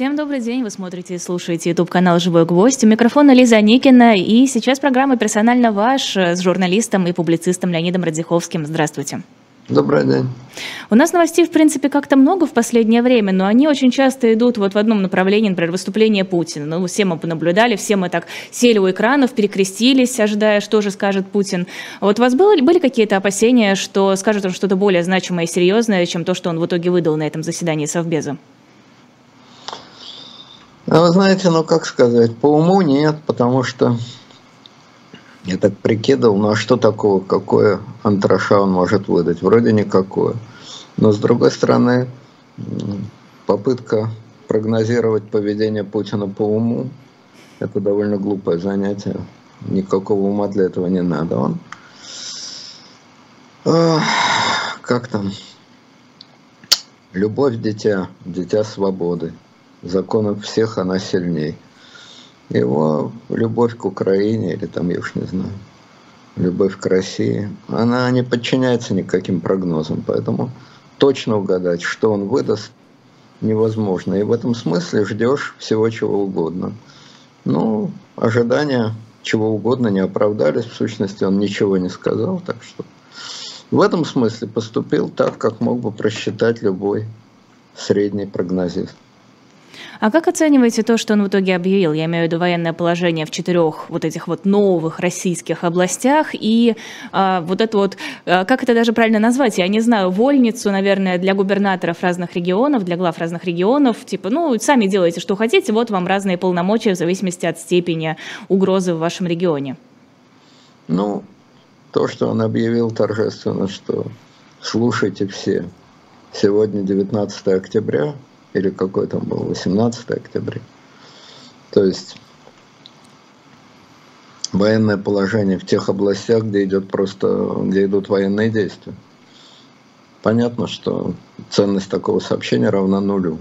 Всем добрый день, вы смотрите и слушаете YouTube канал «Живой гвоздь». У микрофона Лиза Никина, и сейчас программа «Персонально ваш» с журналистом и публицистом Леонидом Радзиховским. Здравствуйте. Добрый день. У нас новостей, в принципе, как-то много в последнее время, но они очень часто идут вот в одном направлении, например, выступление Путина. Ну, все мы понаблюдали, все мы так сели у экранов, перекрестились, ожидая, что же скажет Путин. Вот у вас было, были какие-то опасения, что скажет он что-то более значимое и серьезное, чем то, что он в итоге выдал на этом заседании Совбеза? А вы знаете, ну как сказать, по уму нет, потому что я так прикидывал, ну а что такого, какое антраша он может выдать? Вроде никакое. Но с другой стороны, попытка прогнозировать поведение Путина по уму, это довольно глупое занятие. Никакого ума для этого не надо. Он, как там, любовь дитя, дитя свободы. Законов всех она сильней его любовь к Украине, или там, я уж не знаю, любовь к России, она не подчиняется никаким прогнозам, поэтому точно угадать, что он выдаст, невозможно. И в этом смысле ждешь всего чего угодно. Ну, ожидания чего угодно не оправдались, в сущности он ничего не сказал, так что в этом смысле поступил так, как мог бы просчитать любой средний прогнозист. А как оцениваете то, что он в итоге объявил? Я имею в виду военное положение в четырех вот этих вот новых российских областях и а, вот это вот, а, как это даже правильно назвать? Я не знаю, вольницу, наверное, для губернаторов разных регионов, для глав разных регионов, типа, ну, сами делайте, что хотите, вот вам разные полномочия в зависимости от степени угрозы в вашем регионе. Ну, то, что он объявил торжественно, что слушайте все, сегодня 19 октября, или какой там был, 18 октября. То есть военное положение в тех областях, где идет просто, где идут военные действия. Понятно, что ценность такого сообщения равна нулю.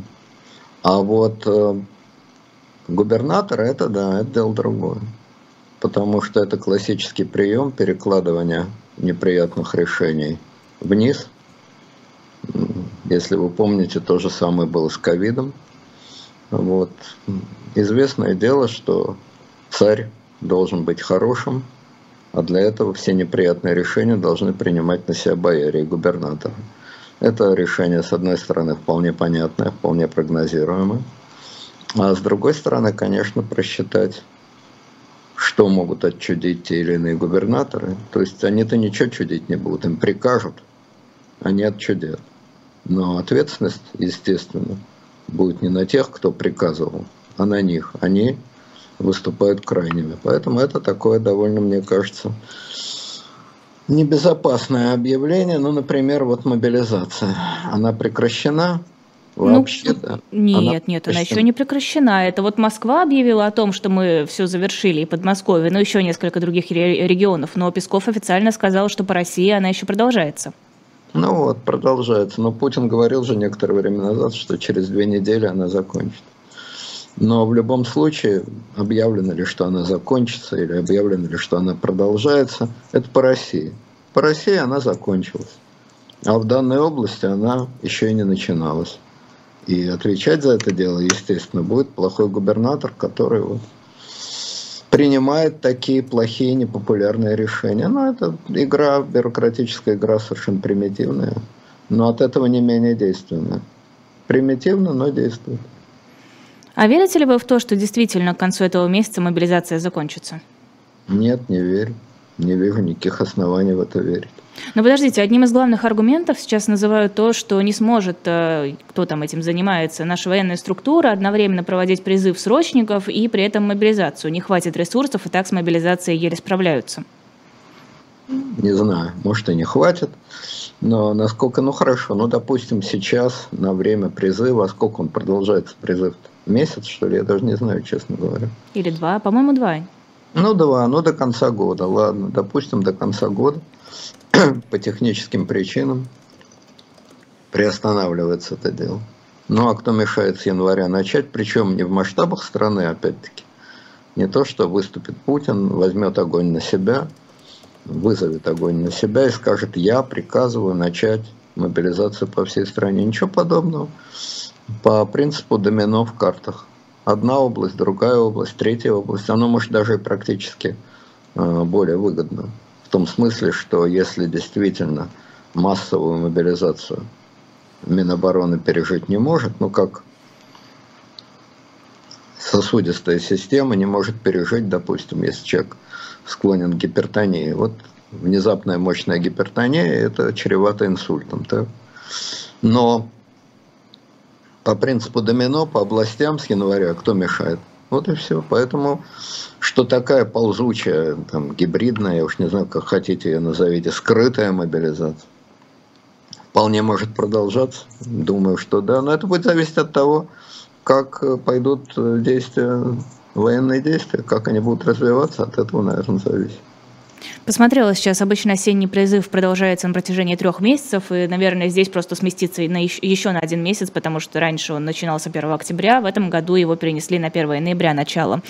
А вот э, губернатор это да, это дело другое. Потому что это классический прием перекладывания неприятных решений вниз – если вы помните, то же самое было с ковидом. Вот. Известное дело, что царь должен быть хорошим, а для этого все неприятные решения должны принимать на себя бояре и губернаторы. Это решение, с одной стороны, вполне понятное, вполне прогнозируемое. А с другой стороны, конечно, просчитать, что могут отчудить те или иные губернаторы. То есть они-то ничего чудить не будут, им прикажут, они отчудят. Но ответственность, естественно, будет не на тех, кто приказывал, а на них. Они выступают крайними. Поэтому это такое довольно, мне кажется, небезопасное объявление. Ну, например, вот мобилизация. Она прекращена, ну, Вообще-то. Нет, она нет, она еще не прекращена. Это вот Москва объявила о том, что мы все завершили, и Подмосковье, но еще несколько других регионов. Но Песков официально сказал, что по России она еще продолжается. Ну вот, продолжается. Но Путин говорил же некоторое время назад, что через две недели она закончит. Но в любом случае, объявлено ли, что она закончится, или объявлено ли, что она продолжается, это по России. По России она закончилась. А в данной области она еще и не начиналась. И отвечать за это дело, естественно, будет плохой губернатор, который вот принимает такие плохие непопулярные решения. Ну, это игра, бюрократическая игра совершенно примитивная, но от этого не менее действенная. Примитивно, но действует. А верите ли вы в то, что действительно к концу этого месяца мобилизация закончится? Нет, не верю. Не вижу никаких оснований в это верить. Но подождите, одним из главных аргументов сейчас называют то, что не сможет, э, кто там этим занимается, наша военная структура одновременно проводить призыв срочников и при этом мобилизацию. Не хватит ресурсов, и так с мобилизацией еле справляются. Не знаю, может и не хватит, но насколько, ну хорошо, ну допустим сейчас на время призыва, а сколько он продолжается призыв? Месяц, что ли? Я даже не знаю, честно говоря. Или два, по-моему, два. Ну, два, ну до конца года, ладно, допустим, до конца года по техническим причинам приостанавливается это дело. Ну а кто мешает с января начать, причем не в масштабах страны, опять-таки. Не то, что выступит Путин, возьмет огонь на себя, вызовет огонь на себя и скажет, я приказываю начать мобилизацию по всей стране. Ничего подобного. По принципу домино в картах. Одна область, другая область, третья область. Оно может даже практически э, более выгодно. В том смысле, что если действительно массовую мобилизацию Минобороны пережить не может, ну как сосудистая система не может пережить, допустим, если человек склонен к гипертонии. Вот внезапная мощная гипертония – это чревато инсультом. Так? Но по принципу домино, по областям с января, кто мешает? Вот и все. Поэтому, что такая ползучая, там, гибридная, я уж не знаю, как хотите ее назовите, скрытая мобилизация, вполне может продолжаться. Думаю, что да. Но это будет зависеть от того, как пойдут действия, военные действия, как они будут развиваться, от этого, наверное, зависит. Посмотрела сейчас, обычно осенний призыв продолжается на протяжении трех месяцев, и, наверное, здесь просто сместится на еще, еще на один месяц, потому что раньше он начинался 1 октября, в этом году его перенесли на 1 ноября начало.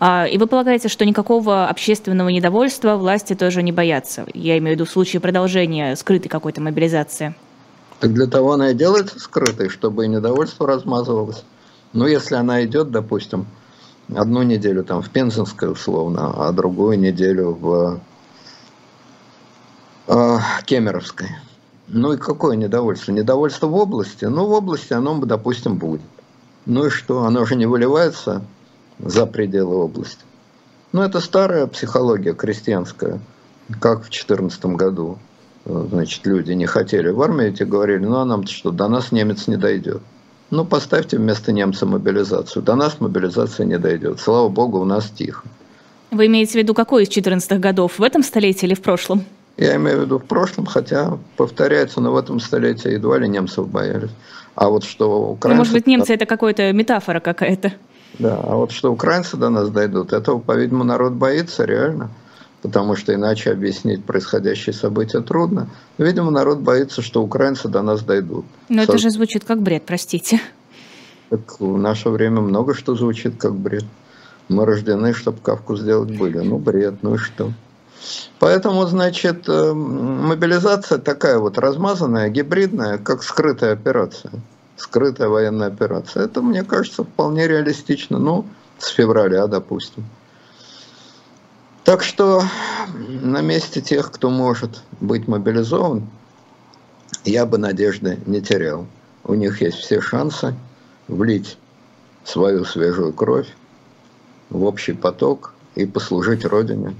А, и вы полагаете, что никакого общественного недовольства власти тоже не боятся? Я имею в виду в случае продолжения скрытой какой-то мобилизации. Так для того она и делается скрытой, чтобы и недовольство размазывалось. Но если она идет, допустим, одну неделю там в Пензенской условно, а другую неделю в Кемеровской. Ну и какое недовольство? Недовольство в области? Ну, в области оно, допустим, будет. Ну и что? Оно же не выливается за пределы области. Ну, это старая психология крестьянская, как в 2014 году. Значит, люди не хотели в армию, те говорили, ну а нам-то что, до нас немец не дойдет. Ну, поставьте вместо немца мобилизацию. До нас мобилизация не дойдет. Слава богу, у нас тихо. Вы имеете в виду какой из 14 годов? В этом столетии или в прошлом? Я имею в виду в прошлом, хотя повторяется, но в этом столетии едва ли немцев боялись. А вот что украинцы... Ну, может быть, немцы это какая-то метафора какая-то. Да, а вот что украинцы до нас дойдут, этого, по-видимому, народ боится реально, потому что иначе объяснить происходящие события трудно. Но, видимо, народ боится, что украинцы до нас дойдут. Но Со... это же звучит как бред, простите. Так в наше время много что звучит как бред. Мы рождены, чтобы кавку сделать были. Ну, бред, ну и что? Поэтому, значит, э, мобилизация такая вот размазанная, гибридная, как скрытая операция. Скрытая военная операция. Это, мне кажется, вполне реалистично. Ну, с февраля, допустим. Так что на месте тех, кто может быть мобилизован, я бы надежды не терял. У них есть все шансы влить свою свежую кровь в общий поток и послужить Родине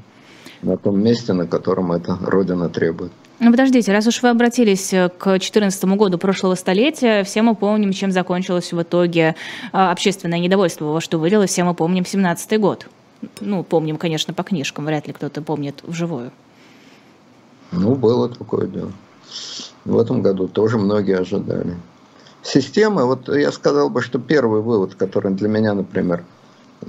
на том месте, на котором эта Родина требует. Ну, подождите, раз уж вы обратились э, к 2014 году прошлого столетия, все мы помним, чем закончилось в итоге а, общественное недовольство, во что вылилось, все мы помним 17 год. Ну, помним, конечно, по книжкам, вряд ли кто-то помнит вживую. Ну, было такое дело. В этом году тоже многие ожидали. Система, вот я сказал бы, что первый вывод, который для меня, например,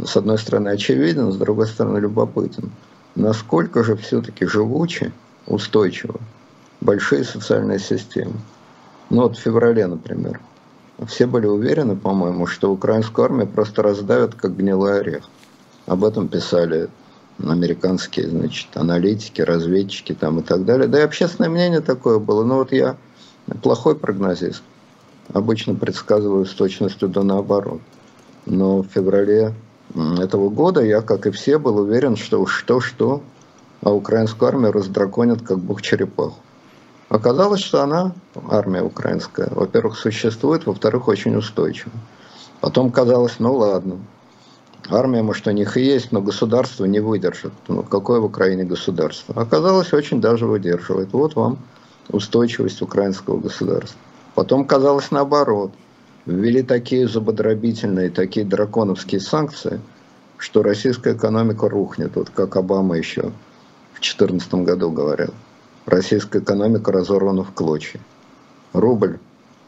с одной стороны очевиден, с другой стороны любопытен – насколько же все-таки живучи, устойчивы большие социальные системы. Ну вот в феврале, например, все были уверены, по-моему, что украинскую армию просто раздавят как гнилой орех. Об этом писали американские, значит, аналитики, разведчики там и так далее. Да и общественное мнение такое было. Но вот я плохой прогнозист. Обычно предсказываю с точностью до наоборот. Но в феврале этого года я, как и все, был уверен, что что-что, а украинскую армию раздраконят как бог черепаху. Оказалось, что она, армия украинская, во-первых, существует, во-вторых, очень устойчива. Потом казалось, ну ладно, армия, может, у них и есть, но государство не выдержит. Ну, какое в Украине государство? Оказалось, очень даже выдерживает. Вот вам устойчивость украинского государства. Потом казалось наоборот – ввели такие зубодробительные, такие драконовские санкции, что российская экономика рухнет, вот как Обама еще в 2014 году говорил. Российская экономика разорвана в клочья. Рубль,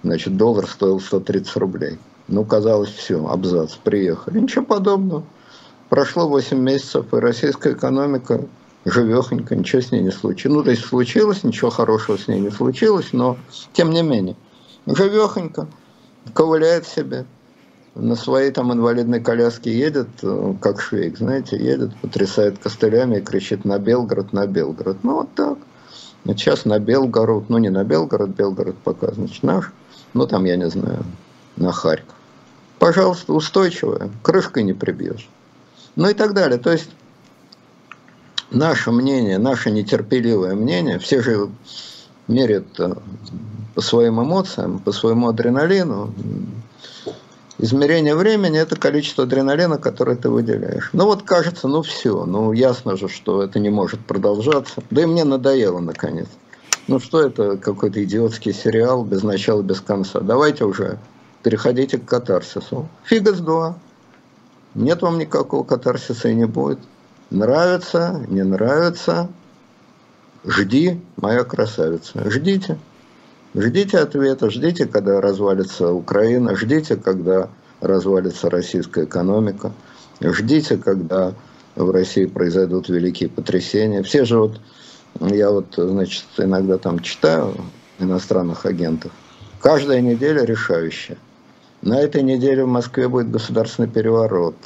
значит, доллар стоил 130 рублей. Ну, казалось, все, абзац, приехали. Ничего подобного. Прошло 8 месяцев, и российская экономика живехонько, ничего с ней не случилось. Ну, то есть случилось, ничего хорошего с ней не случилось, но тем не менее, живехонько ковыляет себе, на своей там инвалидной коляске едет, э, как швейк, знаете, едет, потрясает костылями и кричит на Белгород, на Белгород. Ну вот так. Сейчас на Белгород, ну не на Белгород, Белгород пока, значит, наш, ну там, я не знаю, на Харьков. Пожалуйста, устойчивая, крышкой не прибьешь. Ну и так далее. То есть наше мнение, наше нетерпеливое мнение, все же меряют э, по своим эмоциям, по своему адреналину. Измерение времени – это количество адреналина, которое ты выделяешь. Ну вот кажется, ну все, ну ясно же, что это не может продолжаться. Да и мне надоело, наконец. Ну что это, какой-то идиотский сериал без начала, без конца. Давайте уже переходите к катарсису. Фига с два. Нет вам никакого катарсиса и не будет. Нравится, не нравится. Жди, моя красавица. Ждите. Ждите ответа, ждите, когда развалится Украина, ждите, когда развалится российская экономика, ждите, когда в России произойдут великие потрясения. Все же вот, я вот, значит, иногда там читаю иностранных агентов, каждая неделя решающая. На этой неделе в Москве будет государственный переворот –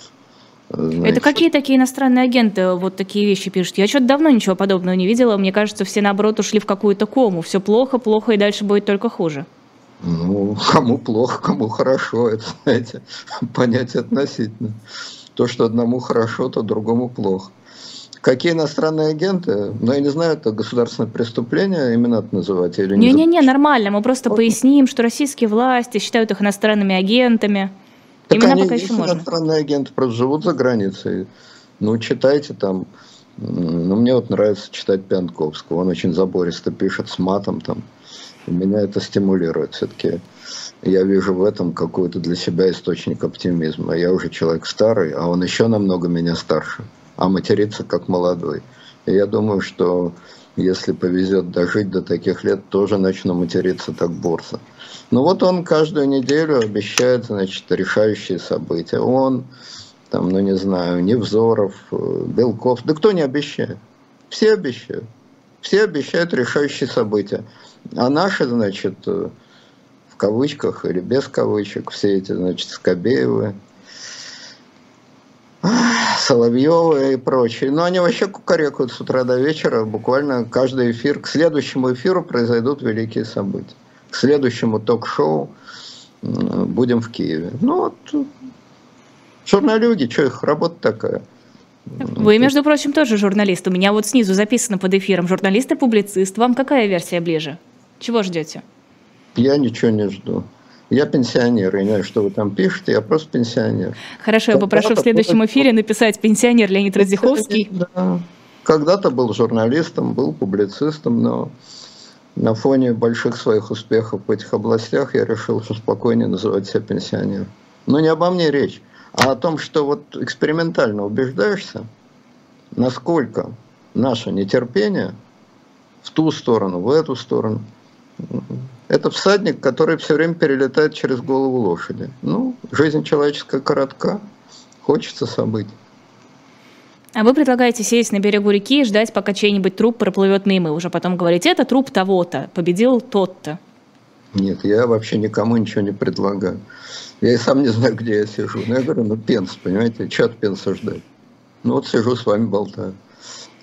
Значит, Это какие такие иностранные агенты вот такие вещи пишут? Я что-то давно ничего подобного не видела. Мне кажется, все наоборот ушли в какую-то кому. Все плохо, плохо, и дальше будет только хуже. Ну, кому плохо, кому хорошо, это, знаете, понятие относительно. То, что одному хорошо, то другому плохо. Какие иностранные агенты? Ну, я не знаю, это государственное преступление, это называть или не? Не-не-не, нормально. Мы просто поясним, что российские власти считают их иностранными агентами. Так Именно они пока еще можно. иностранные агенты просто живут за границей. Ну, читайте там. Ну, мне вот нравится читать Пьянковского. Он очень забористо пишет с матом там. И меня это стимулирует все-таки. Я вижу в этом какой-то для себя источник оптимизма. Я уже человек старый, а он еще намного меня старше. А матерится как молодой. И я думаю, что если повезет дожить до таких лет, тоже начну материться так борзо. Ну вот он каждую неделю обещает, значит, решающие события. Он, там, ну не знаю, Невзоров, э, Белков, да кто не обещает? Все обещают. Все обещают решающие события. А наши, значит, э, в кавычках или без кавычек, все эти, значит, Скобеевы, Соловьевы и прочие. Но они вообще кукарекают с утра до вечера. Буквально каждый эфир, к следующему эфиру произойдут великие события к следующему ток-шоу будем в Киеве. Ну вот, журналюги, что их работа такая. Вы, между прочим, тоже журналист. У меня вот снизу записано под эфиром журналист и публицист. Вам какая версия ближе? Чего ждете? Я ничего не жду. Я пенсионер, я не знаю, что вы там пишете, я просто пенсионер. Хорошо, я попрошу в следующем эфире написать «Пенсионер Леонид Радзиховский». Да. Когда-то был журналистом, был публицистом, но на фоне больших своих успехов в этих областях я решил, что спокойнее называть себя пенсионером. Но не обо мне речь, а о том, что вот экспериментально убеждаешься, насколько наше нетерпение в ту сторону, в эту сторону, это всадник, который все время перелетает через голову лошади. Ну, жизнь человеческая коротка, хочется событий. А вы предлагаете сесть на берегу реки и ждать, пока чей-нибудь труп проплывет мимо, и уже потом говорить, это труп того-то, победил тот-то. Нет, я вообще никому ничего не предлагаю. Я и сам не знаю, где я сижу. Но я говорю, ну пенс, понимаете, от пенса ждать? Ну вот сижу с вами болтаю.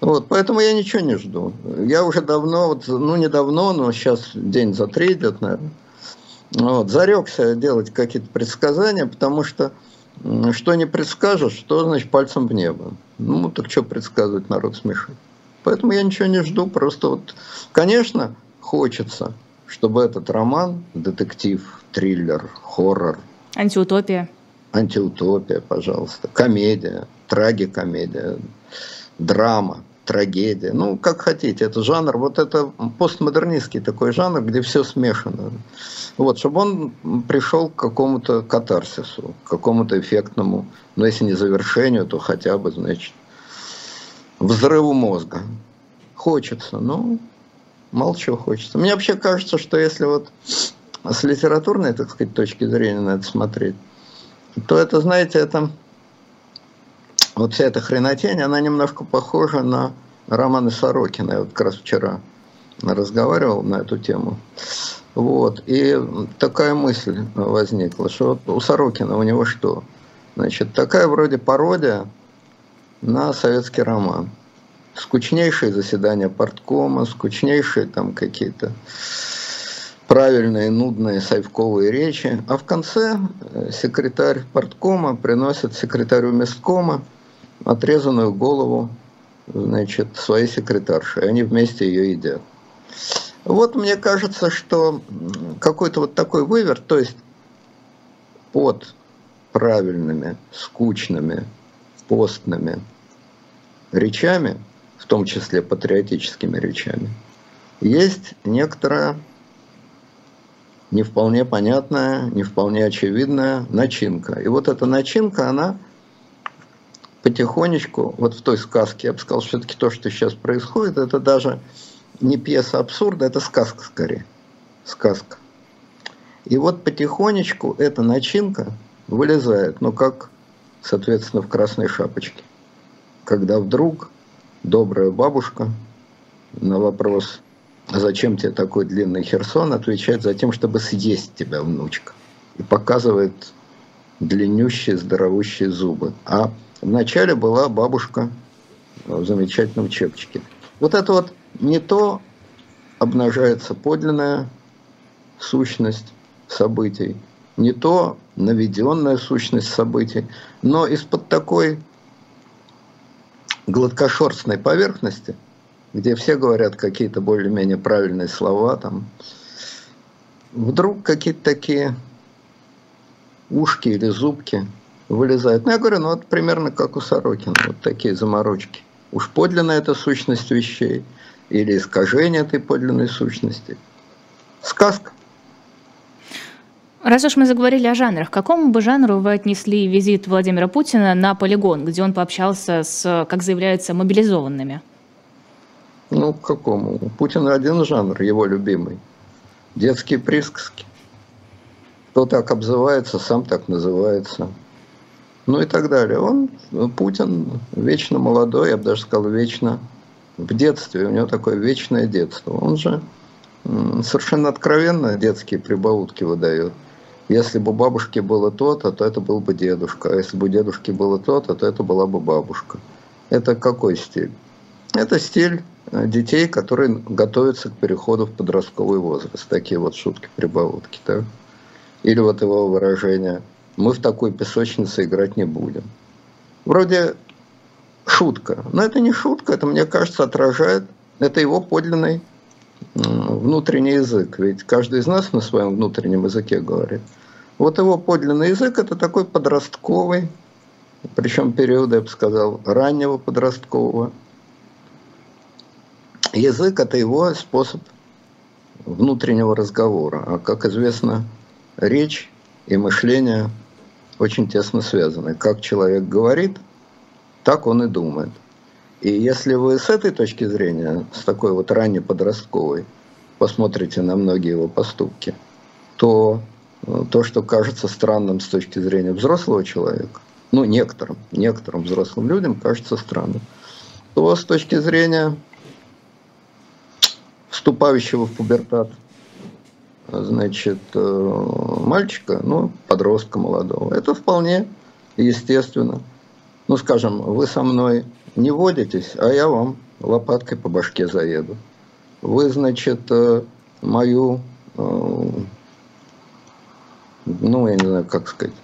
Вот, поэтому я ничего не жду. Я уже давно, вот, ну не давно, но сейчас день за три идет, наверное, вот, зарекся делать какие-то предсказания, потому что что не предскажешь, что значит пальцем в небо. Ну, так что предсказывать, народ смешит. Поэтому я ничего не жду, просто вот, конечно, хочется, чтобы этот роман, детектив, триллер, хоррор. Антиутопия. Антиутопия, пожалуйста. Комедия, трагикомедия, драма, трагедия. Ну, как хотите, это жанр, вот это постмодернистский такой жанр, где все смешано. Вот, чтобы он пришел к какому-то катарсису, к какому-то эффектному, но если не завершению, то хотя бы, значит, взрыву мозга. Хочется, но мало чего хочется. Мне вообще кажется, что если вот с литературной, так сказать, точки зрения на это смотреть, то это, знаете, это вот вся эта хренотень, она немножко похожа на романы Сорокина. Я вот как раз вчера разговаривал на эту тему. Вот. И такая мысль возникла, что вот у Сорокина, у него что? Значит, такая вроде пародия на советский роман. Скучнейшие заседания порткома, скучнейшие там какие-то правильные, нудные, сайвковые речи, а в конце э, секретарь порткома приносит секретарю месткома отрезанную голову значит, своей секретарши, и они вместе ее едят. Вот мне кажется, что какой-то вот такой выверт, то есть под правильными, скучными, постными речами, в том числе патриотическими речами, есть некоторая не вполне понятная, не вполне очевидная начинка. И вот эта начинка, она потихонечку, вот в той сказке, я бы сказал, все-таки то, что сейчас происходит, это даже не пьеса абсурда, это сказка скорее. Сказка. И вот потихонечку эта начинка вылезает, ну как, соответственно, в красной шапочке. Когда вдруг добрая бабушка на вопрос, зачем тебе такой длинный Херсон, отвечает за тем, чтобы съесть тебя, внучка. И показывает длиннющие, здоровущие зубы. А вначале была бабушка в замечательном чепчике. Вот это вот не то обнажается подлинная сущность событий, не то наведенная сущность событий, но из-под такой гладкошерстной поверхности, где все говорят какие-то более-менее правильные слова, там, вдруг какие-то такие ушки или зубки вылезают. Ну, я говорю, ну вот примерно как у Сорокина, вот такие заморочки. Уж подлинная эта сущность вещей или искажение этой подлинной сущности. Сказка. Раз уж мы заговорили о жанрах, к какому бы жанру вы отнесли визит Владимира Путина на полигон, где он пообщался с, как заявляется, мобилизованными? Ну, к какому? У Путина один жанр, его любимый. Детские присказки. Кто так обзывается, сам так называется. Ну и так далее. Он, Путин, вечно молодой, я бы даже сказал, вечно в детстве. У него такое вечное детство. Он же совершенно откровенно детские прибаутки выдает. Если бы у бабушки было то-то, то это был бы дедушка. А если бы у дедушки было то-то, то это была бы бабушка. Это какой стиль? Это стиль э, детей, которые готовятся к переходу в подростковый возраст. Такие вот шутки-прибаутки. Да? Или вот его выражение «мы в такой песочнице играть не будем». Вроде шутка. Но это не шутка, это, мне кажется, отражает, это его подлинный внутренний язык. Ведь каждый из нас на своем внутреннем языке говорит. Вот его подлинный язык – это такой подростковый, причем период, я бы сказал, раннего подросткового. Язык – это его способ внутреннего разговора. А, как известно, речь и мышление очень тесно связаны. Как человек говорит, так он и думает. И если вы с этой точки зрения, с такой вот ранней подростковой, посмотрите на многие его поступки, то э, то, что кажется странным с точки зрения взрослого человека, ну, некоторым, некоторым взрослым людям кажется странным, то с точки зрения вступающего в пубертат, значит, э, мальчика, ну, подростка молодого, это вполне естественно. Ну, скажем, вы со мной не водитесь, а я вам лопаткой по башке заеду. Вы, значит, э, мою, э, ну, я не знаю, как сказать,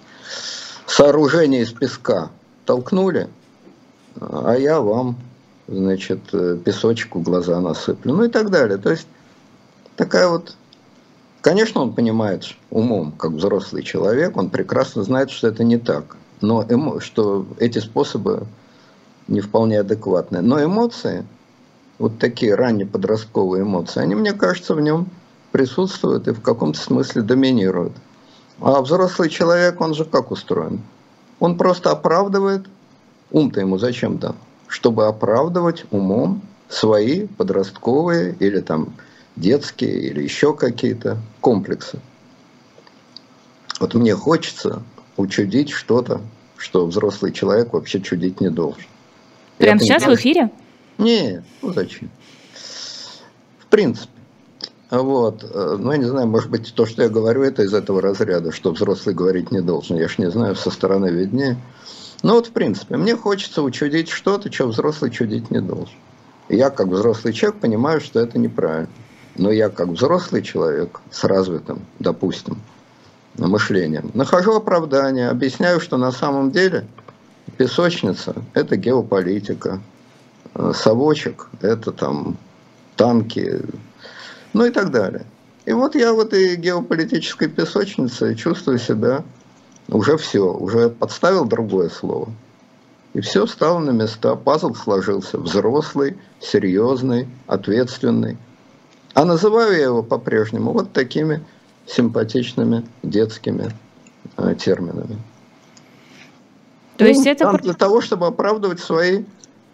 сооружение из песка толкнули, а я вам, значит, песочек в глаза насыплю, ну и так далее. То есть такая вот Конечно, он понимает умом, как взрослый человек, он прекрасно знает, что это не так, но эмо, что эти способы не вполне адекватные. Но эмоции, вот такие ранние подростковые эмоции, они, мне кажется, в нем присутствуют и в каком-то смысле доминируют. А взрослый человек, он же как устроен? Он просто оправдывает, ум-то ему зачем дан? Чтобы оправдывать умом свои подростковые или там детские или еще какие-то комплексы. Вот мне хочется учудить что-то, что взрослый человек вообще чудить не должен. Прямо сейчас не... в эфире? Нет, ну зачем? В принципе. Вот. Ну, я не знаю, может быть, то, что я говорю, это из этого разряда, что взрослый говорить не должен. Я ж не знаю, со стороны виднее. Но вот, в принципе, мне хочется учудить что-то, что взрослый чудить не должен. И я, как взрослый человек, понимаю, что это неправильно. Но я как взрослый человек с развитым, допустим, мышлением, нахожу оправдание, объясняю, что на самом деле песочница – это геополитика, э, совочек – это там танки, ну и так далее. И вот я в этой геополитической песочнице чувствую себя уже все, уже подставил другое слово. И все стало на места, пазл сложился. Взрослый, серьезный, ответственный. А называю я его по-прежнему вот такими симпатичными детскими э, терминами. То ну, есть это... Для того, чтобы оправдывать свои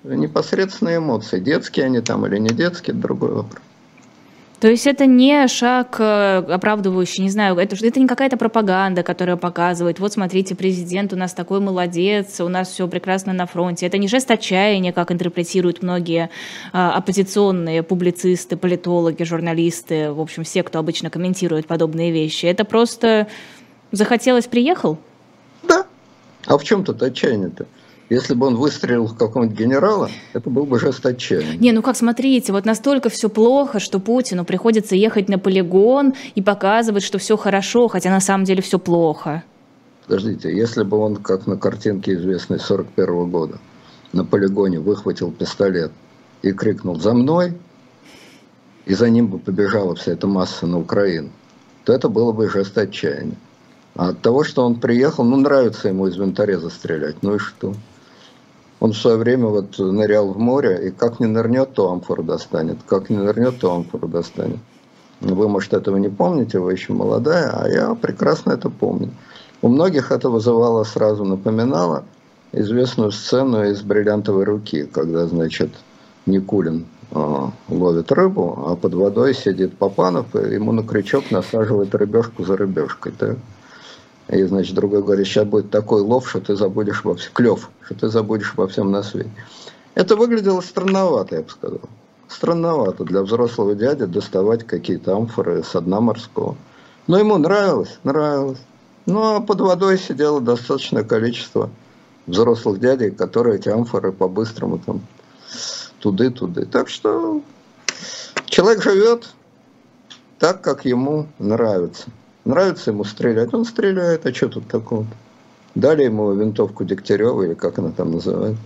непосредственные эмоции. Детские они там или не детские, это другой вопрос. То есть это не шаг э, оправдывающий, не знаю, это, это не какая-то пропаганда, которая показывает, вот смотрите, президент у нас такой молодец, у нас все прекрасно на фронте. Это не жест отчаяния, как интерпретируют многие а, оппозиционные публицисты, политологи, журналисты, в общем, все, кто обычно комментирует подобные вещи. Это просто захотелось, приехал? Да. А в чем тут отчаяние-то? Если бы он выстрелил в какого-нибудь генерала, это был бы жест отчаяния. Не, ну как, смотрите, вот настолько все плохо, что Путину приходится ехать на полигон и показывать, что все хорошо, хотя на самом деле все плохо. Подождите, если бы он, как на картинке известной 41 -го года, на полигоне выхватил пистолет и крикнул «За мной!», и за ним бы побежала вся эта масса на Украину, то это было бы жест отчаяния. А от того, что он приехал, ну, нравится ему из винтореза стрелять, ну и что? Он в свое время вот нырял в море, и как не нырнет, то амфору достанет. Как не нырнет, то амфору достанет. Вы, может, этого не помните, вы еще молодая, а я прекрасно это помню. У многих это вызывало сразу, напоминало известную сцену из «Бриллиантовой руки», когда, значит, Никулин э, ловит рыбу, а под водой сидит Папанов, и ему на крючок насаживает рыбешку за рыбешкой. Так? И, значит, другой говорит, сейчас будет такой лов, что ты забудешь во всем, клев, что ты забудешь во всем на свете. Это выглядело странновато, я бы сказал. Странновато для взрослого дяди доставать какие-то амфоры с дна морского. Но ему нравилось, нравилось. Ну, а под водой сидело достаточное количество взрослых дядей, которые эти амфоры по-быстрому там туды-туды. Так что человек живет так, как ему нравится. Нравится ему стрелять, он стреляет, а что тут такого? Дали ему винтовку Дегтярева, или как она там называется.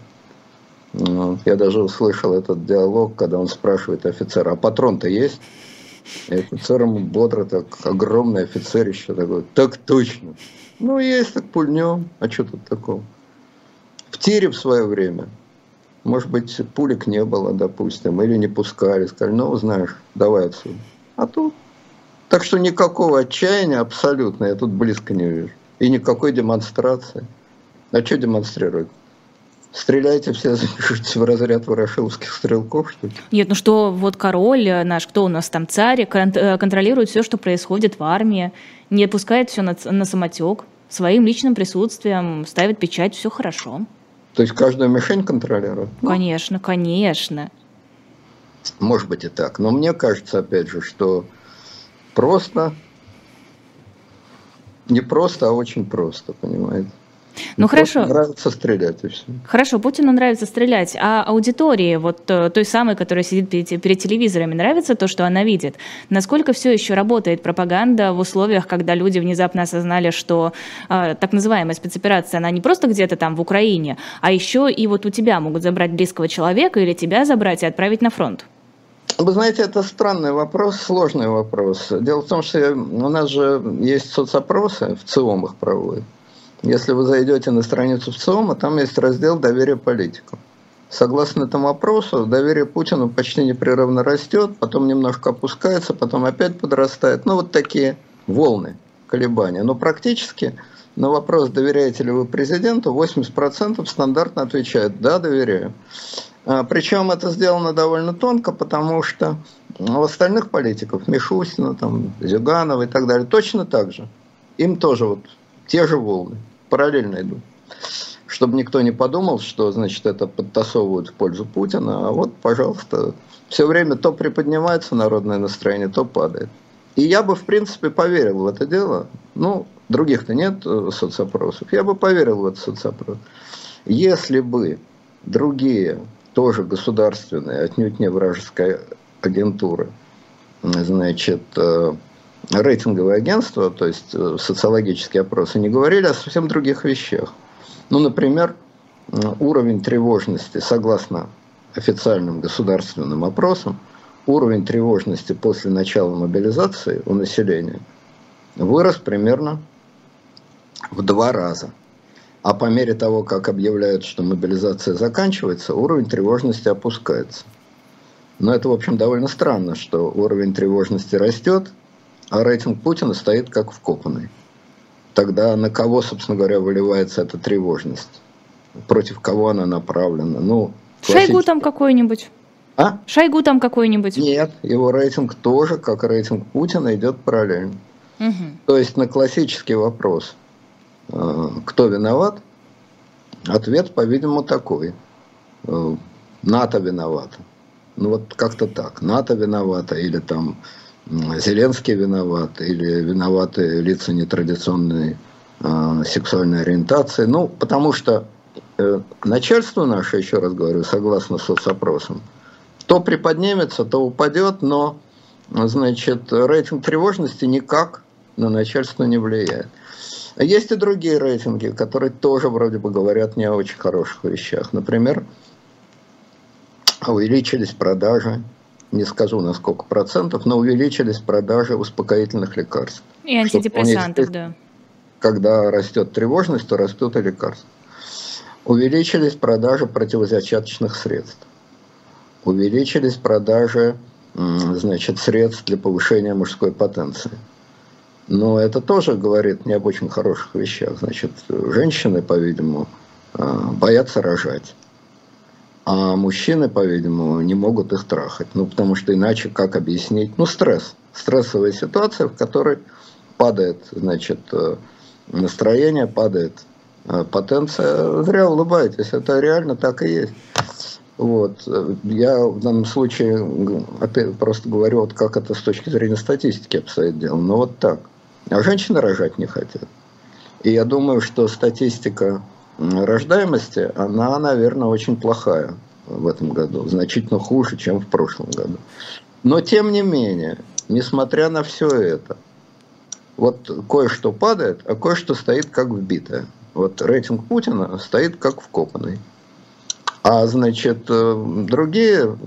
Вот. Я даже услышал этот диалог, когда он спрашивает офицера, а патрон-то есть? И офицер ему бодро, так огромный офицер еще такой, так точно. Ну, есть, так пульнем. А что тут такого? В тире в свое время. Может быть, пулек не было, допустим, или не пускали. Сказали, ну, знаешь, давай отсюда. А тут так что никакого отчаяния абсолютно я тут близко не вижу. И никакой демонстрации. А что демонстрируют? Стреляйте все, запишитесь в разряд ворошиловских стрелков, что ли? Нет, ну что, вот король наш, кто у нас там, царь, э, контролирует все, что происходит в армии, не пускает все на, на самотек, своим личным присутствием ставит печать, все хорошо. То есть каждую мишень контролирует? Конечно, конечно. Может быть и так. Но мне кажется, опять же, что просто, не просто, а очень просто, понимаете? Ну хорошо. Нравится стрелять и все. Хорошо, Путину нравится стрелять, а аудитории, вот э, той самой, которая сидит перед, перед телевизорами, нравится то, что она видит? Насколько все еще работает пропаганда в условиях, когда люди внезапно осознали, что э, так называемая спецоперация, она не просто где-то там в Украине, а еще и вот у тебя могут забрать близкого человека или тебя забрать и отправить на фронт? Вы знаете, это странный вопрос, сложный вопрос. Дело в том, что у нас же есть соцопросы, в ЦИОМ их проводят. Если вы зайдете на страницу в ЦИОМа, там есть раздел «Доверие политикам». Согласно этому опросу, доверие Путину почти непрерывно растет, потом немножко опускается, потом опять подрастает. Ну, вот такие волны колебания. Но практически на вопрос, доверяете ли вы президенту, 80% стандартно отвечают «да, доверяю». А, Причем это сделано довольно тонко, потому что у остальных политиков, Мишустина, там, Зюганова и так далее, точно так же. Им тоже вот те же волны параллельно идут. Чтобы никто не подумал, что, значит, это подтасовывают в пользу Путина, а вот, пожалуйста, все время то приподнимается народное настроение, то падает. И я бы, в принципе, поверил в это дело. Ну, других-то нет э, соцопросов. Я бы поверил в этот соцопрос. Если бы другие тоже государственные, отнюдь не вражеская агентура, значит, э, рейтинговые агентства, то есть э, социологические опросы, не говорили о совсем других вещах. Ну, например, уровень тревожности, согласно официальным государственным опросам, уровень тревожности после начала мобилизации у населения вырос примерно в два раза. А по мере того, как объявляют, что мобилизация заканчивается, уровень тревожности опускается. Но это, в общем, довольно странно, что уровень тревожности растет, а рейтинг Путина стоит как вкопанный. Тогда на кого, собственно говоря, выливается эта тревожность? Против кого она направлена? Ну, классически... Шойгу там какой-нибудь. А? Шойгу там какой-нибудь. Нет, его рейтинг тоже, как рейтинг Путина, идет параллельно. Угу. То есть на классический вопрос, кто виноват, ответ, по-видимому, такой. Э, НАТО виноват. Ну вот как-то так. НАТО виновата или там Зеленский виноват, или виноваты лица нетрадиционной э, сексуальной ориентации. Ну, потому что э, начальство наше, еще раз говорю, согласно соцопросам, то приподнимется, то упадет, но значит, рейтинг тревожности никак на начальство не влияет. Есть и другие рейтинги, которые тоже вроде бы говорят не о очень хороших вещах. Например, увеличились продажи не скажу на сколько процентов, но увеличились продажи успокоительных лекарств. И антидепрессантов, да. Когда растет тревожность, то растут и лекарства. Увеличились продажи противозачаточных средств. Увеличились продажи значит, средств для повышения мужской потенции. Но это тоже говорит не об очень хороших вещах. Значит, женщины, по-видимому, а, боятся рожать. А мужчины, по-видимому, не могут их трахать. Ну, потому что иначе как объяснить? Ну, стресс. Стрессовая ситуация, в которой падает, значит, э, настроение, падает э, потенция. Зря улыбаетесь, это реально так и есть. Вот. Я в данном случае опять просто говорю, вот как это с точки зрения статистики обстоит дело. Но вот так. А женщины рожать не хотят. И я думаю, что статистика рождаемости, она, наверное, очень плохая в этом году, значительно хуже, чем в прошлом году. Но тем не менее, несмотря на все это, вот кое-что падает, а кое-что стоит как вбитое. Вот рейтинг Путина стоит как вкопанный. А значит, э, другие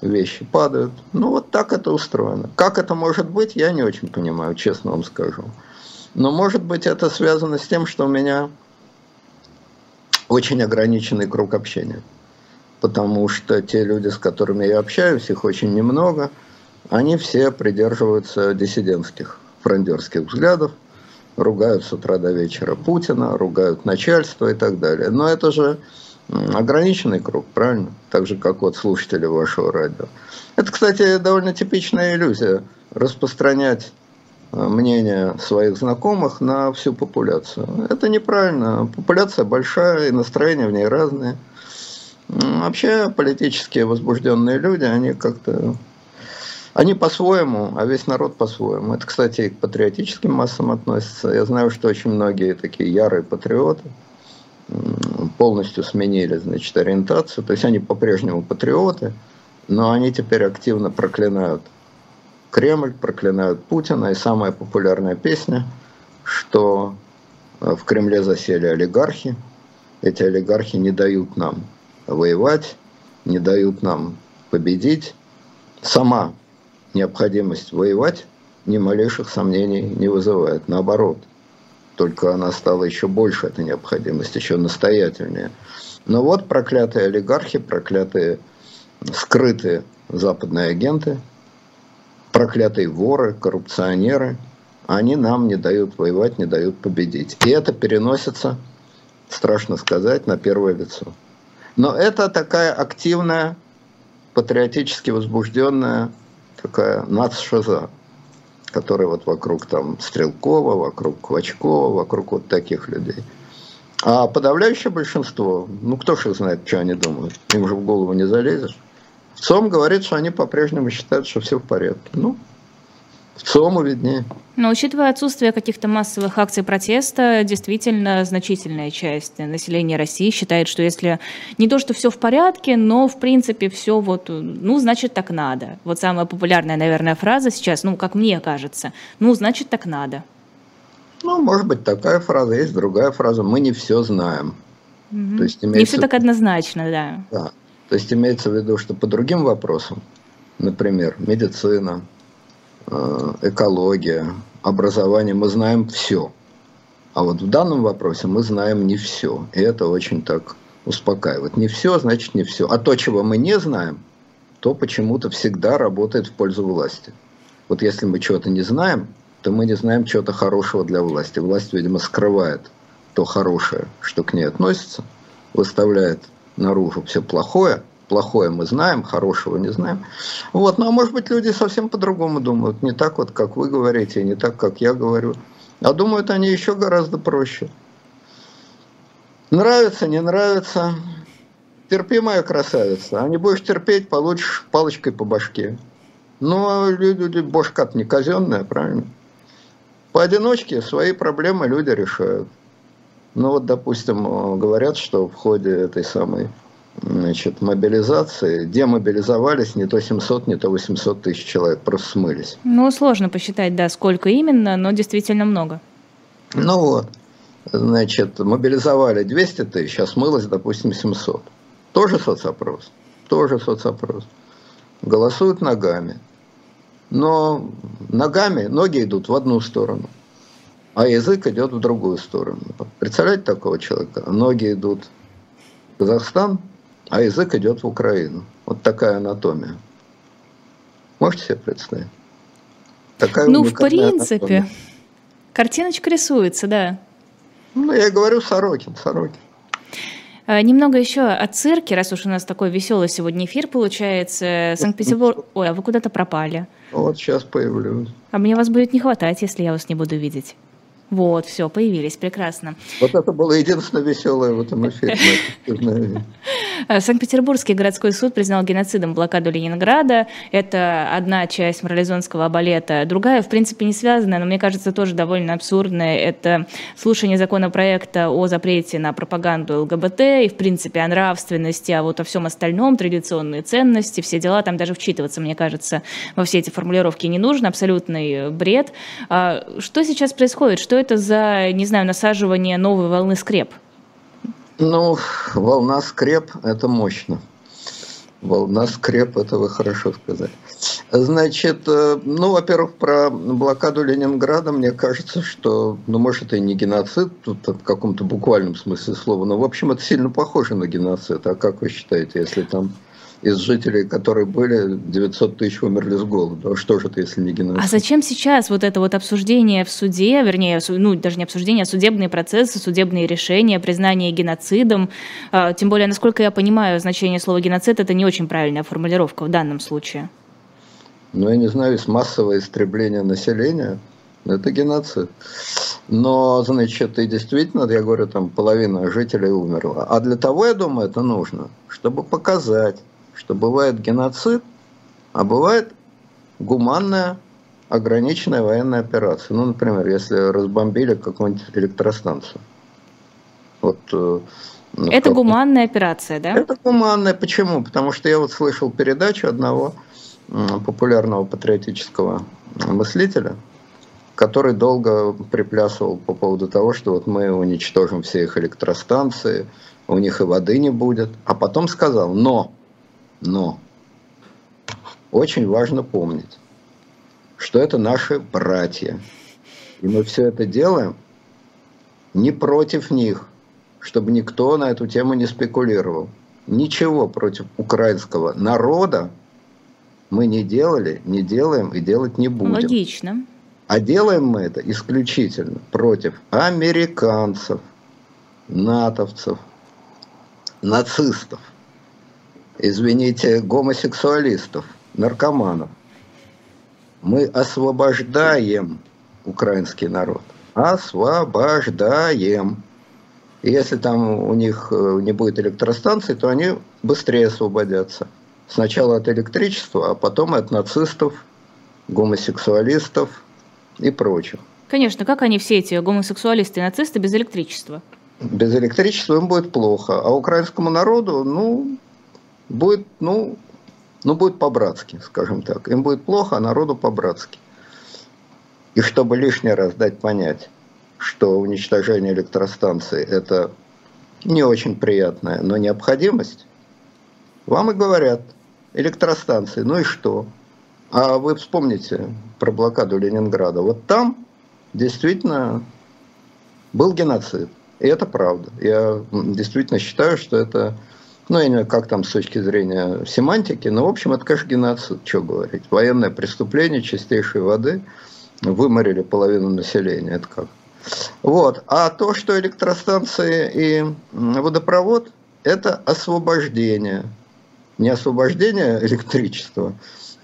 вещи падают. Ну, вот так это устроено. Как это может быть, я не очень понимаю, честно вам скажу. Но может быть это связано с тем, что у меня очень ограниченный круг общения. Потому что те люди, с которыми я общаюсь, их очень немного, они все придерживаются диссидентских, фрондерских взглядов, ругают с утра до вечера Путина, ругают начальство и так далее. Но это же ограниченный круг, правильно? Так же, как вот слушатели вашего радио. Это, кстати, довольно типичная иллюзия. Распространять Э, мнение своих знакомых на всю популяцию. Это неправильно. Популяция большая, и настроения в ней разные. Вообще политически возбужденные люди, они как-то... Они по-своему, а весь народ по-своему. Это, кстати, и к патриотическим массам относится. Я знаю, что очень многие такие ярые патриоты полностью сменили, значит, ориентацию. То есть они по-прежнему патриоты, но они теперь активно проклинают Кремль, проклинают Путина. И самая популярная песня, что э, в Кремле засели олигархи. Эти олигархи не дают нам воевать, не дают нам победить. Сама необходимость воевать ни малейших сомнений не вызывает. Наоборот, только она стала еще больше, эта необходимость, еще настоятельнее. Но вот проклятые олигархи, проклятые скрытые западные агенты – проклятые воры, коррупционеры, они нам не дают воевать, не дают победить. И это переносится, страшно сказать, на первое лицо. Но это такая активная, патриотически возбужденная такая нацшаза, которая вот вокруг там Стрелкова, вокруг Квачкова, вокруг вот таких людей. А подавляющее большинство, ну кто же знает, что они думают, им же в голову не залезешь. ЦОМ говорит, что они по-прежнему считают, что все в порядке. Ну, ЦОМу виднее. Но учитывая отсутствие каких-то массовых акций протеста, действительно значительная часть населения России считает, что если не то, что все в порядке, но в принципе все вот, ну, значит так надо. Вот самая популярная, наверное, фраза сейчас, ну, как мне кажется, ну, значит так надо. Ну, может быть, такая фраза, есть другая фраза, мы не все знаем. Угу. То есть, имеется... Не все так однозначно, да. Да. То есть имеется в виду, что по другим вопросам, например, медицина, экология, образование, мы знаем все. А вот в данном вопросе мы знаем не все. И это очень так успокаивает. Не все, значит не все. А то, чего мы не знаем, то почему-то всегда работает в пользу власти. Вот если мы чего-то не знаем, то мы не знаем чего-то хорошего для власти. Власть, видимо, скрывает то хорошее, что к ней относится, выставляет наружу все плохое, плохое мы знаем, хорошего не знаем. Вот, ну а может быть люди совсем по-другому думают, не так вот, как вы говорите, не так, как я говорю. А думают они еще гораздо проще. Нравится, не нравится, терпи, моя красавица. А не будешь терпеть, получишь палочкой по башке. Но люди, бошка не казенная, правильно? Поодиночке свои проблемы люди решают. Ну вот, допустим, говорят, что в ходе этой самой значит, мобилизации демобилизовались не то 700, не то 800 тысяч человек, просто смылись. Ну, сложно посчитать, да, сколько именно, но действительно много. Ну вот, значит, мобилизовали 200 тысяч, а смылось, допустим, 700. Тоже соцопрос, тоже соцопрос. Голосуют ногами. Но ногами ноги идут в одну сторону, а язык идет в другую сторону. Представляете такого человека? Ноги идут в Казахстан, а язык идет в Украину. Вот такая анатомия. Можете себе представить? Такая ну, в принципе, анатомия. картиночка рисуется, да. Ну, я говорю Сорокин, Сорокин. А, немного еще о цирке, раз уж у нас такой веселый сегодня эфир получается. Санкт-Петербург... Ой, а вы куда-то пропали. Вот сейчас появлюсь. А мне вас будет не хватать, если я вас не буду видеть. Вот, все, появились, прекрасно. Вот это было единственное веселое в этом эфире. Санкт-Петербургский городской суд признал геноцидом блокаду Ленинграда. Это одна часть морализонского балета. Другая, в принципе, не связанная, но мне кажется, тоже довольно абсурдная. Это слушание законопроекта о запрете на пропаганду ЛГБТ и, в принципе, о нравственности, а вот о всем остальном, традиционные ценности, все дела. Там даже вчитываться, мне кажется, во все эти формулировки не нужно. Абсолютный бред. А что сейчас происходит? Что это за, не знаю, насаживание новой волны скреп? Ну, волна скреп – это мощно. Волна скреп – это вы хорошо сказали. Значит, э, ну, во-первых, про блокаду Ленинграда, мне кажется, что, ну, может, и не геноцид, тут в каком-то буквальном смысле слова, но, в общем, это сильно похоже на геноцид. А как вы считаете, если там из жителей, которые были, 900 тысяч умерли с голоду. А что же это, если не геноцид? А зачем сейчас вот это вот обсуждение в суде, вернее, ну, даже не обсуждение, а судебные процессы, судебные решения, признание геноцидом? А, тем более, насколько я понимаю, значение слова геноцид – это не очень правильная формулировка в данном случае. Ну, я не знаю, есть массовое истребление населения, это геноцид. Но, значит, и действительно, я говорю, там половина жителей умерла. А для того, я думаю, это нужно, чтобы показать, что бывает геноцид, а бывает гуманная ограниченная военная операция. Ну, например, если разбомбили какую-нибудь электростанцию. Вот, э, ну, это гуманная операция, да? Это гуманная. Почему? Потому что я вот слышал передачу одного популярного патриотического мыслителя, который долго приплясывал по поводу того, что вот мы уничтожим все их электростанции, у них и воды не будет. А потом сказал, но но очень важно помнить, что это наши братья. И мы все это делаем не против них, чтобы никто на эту тему не спекулировал. Ничего против украинского народа мы не делали, не делаем и делать не будем. Логично. А делаем мы это исключительно против американцев, натовцев, нацистов – извините, гомосексуалистов, наркоманов. Мы освобождаем украинский народ. Освобождаем. И если там у них э, не будет электростанций, то они быстрее освободятся. Сначала от электричества, а потом от нацистов гомосексуалистов и прочих. Конечно, как они все эти гомосексуалисты и нацисты без электричества? Без электричества им будет плохо, а украинскому народу, ну, будет, ну, ну, будет по-братски, скажем так. Им будет плохо, а народу по-братски. И чтобы лишний раз дать понять, что уничтожение электростанции – это не очень приятная, но необходимость, вам и говорят, электростанции, ну и что? А вы вспомните про блокаду Ленинграда. Вот там действительно был геноцид. И это правда. Я действительно считаю, что это, ну, я не знаю, как там с точки зрения семантики, но, в общем, это, конечно, геноцид, что говорить. Военное преступление чистейшей воды выморили половину населения. Это как? Вот. А то, что электростанции и водопровод – это освобождение. Не освобождение электричества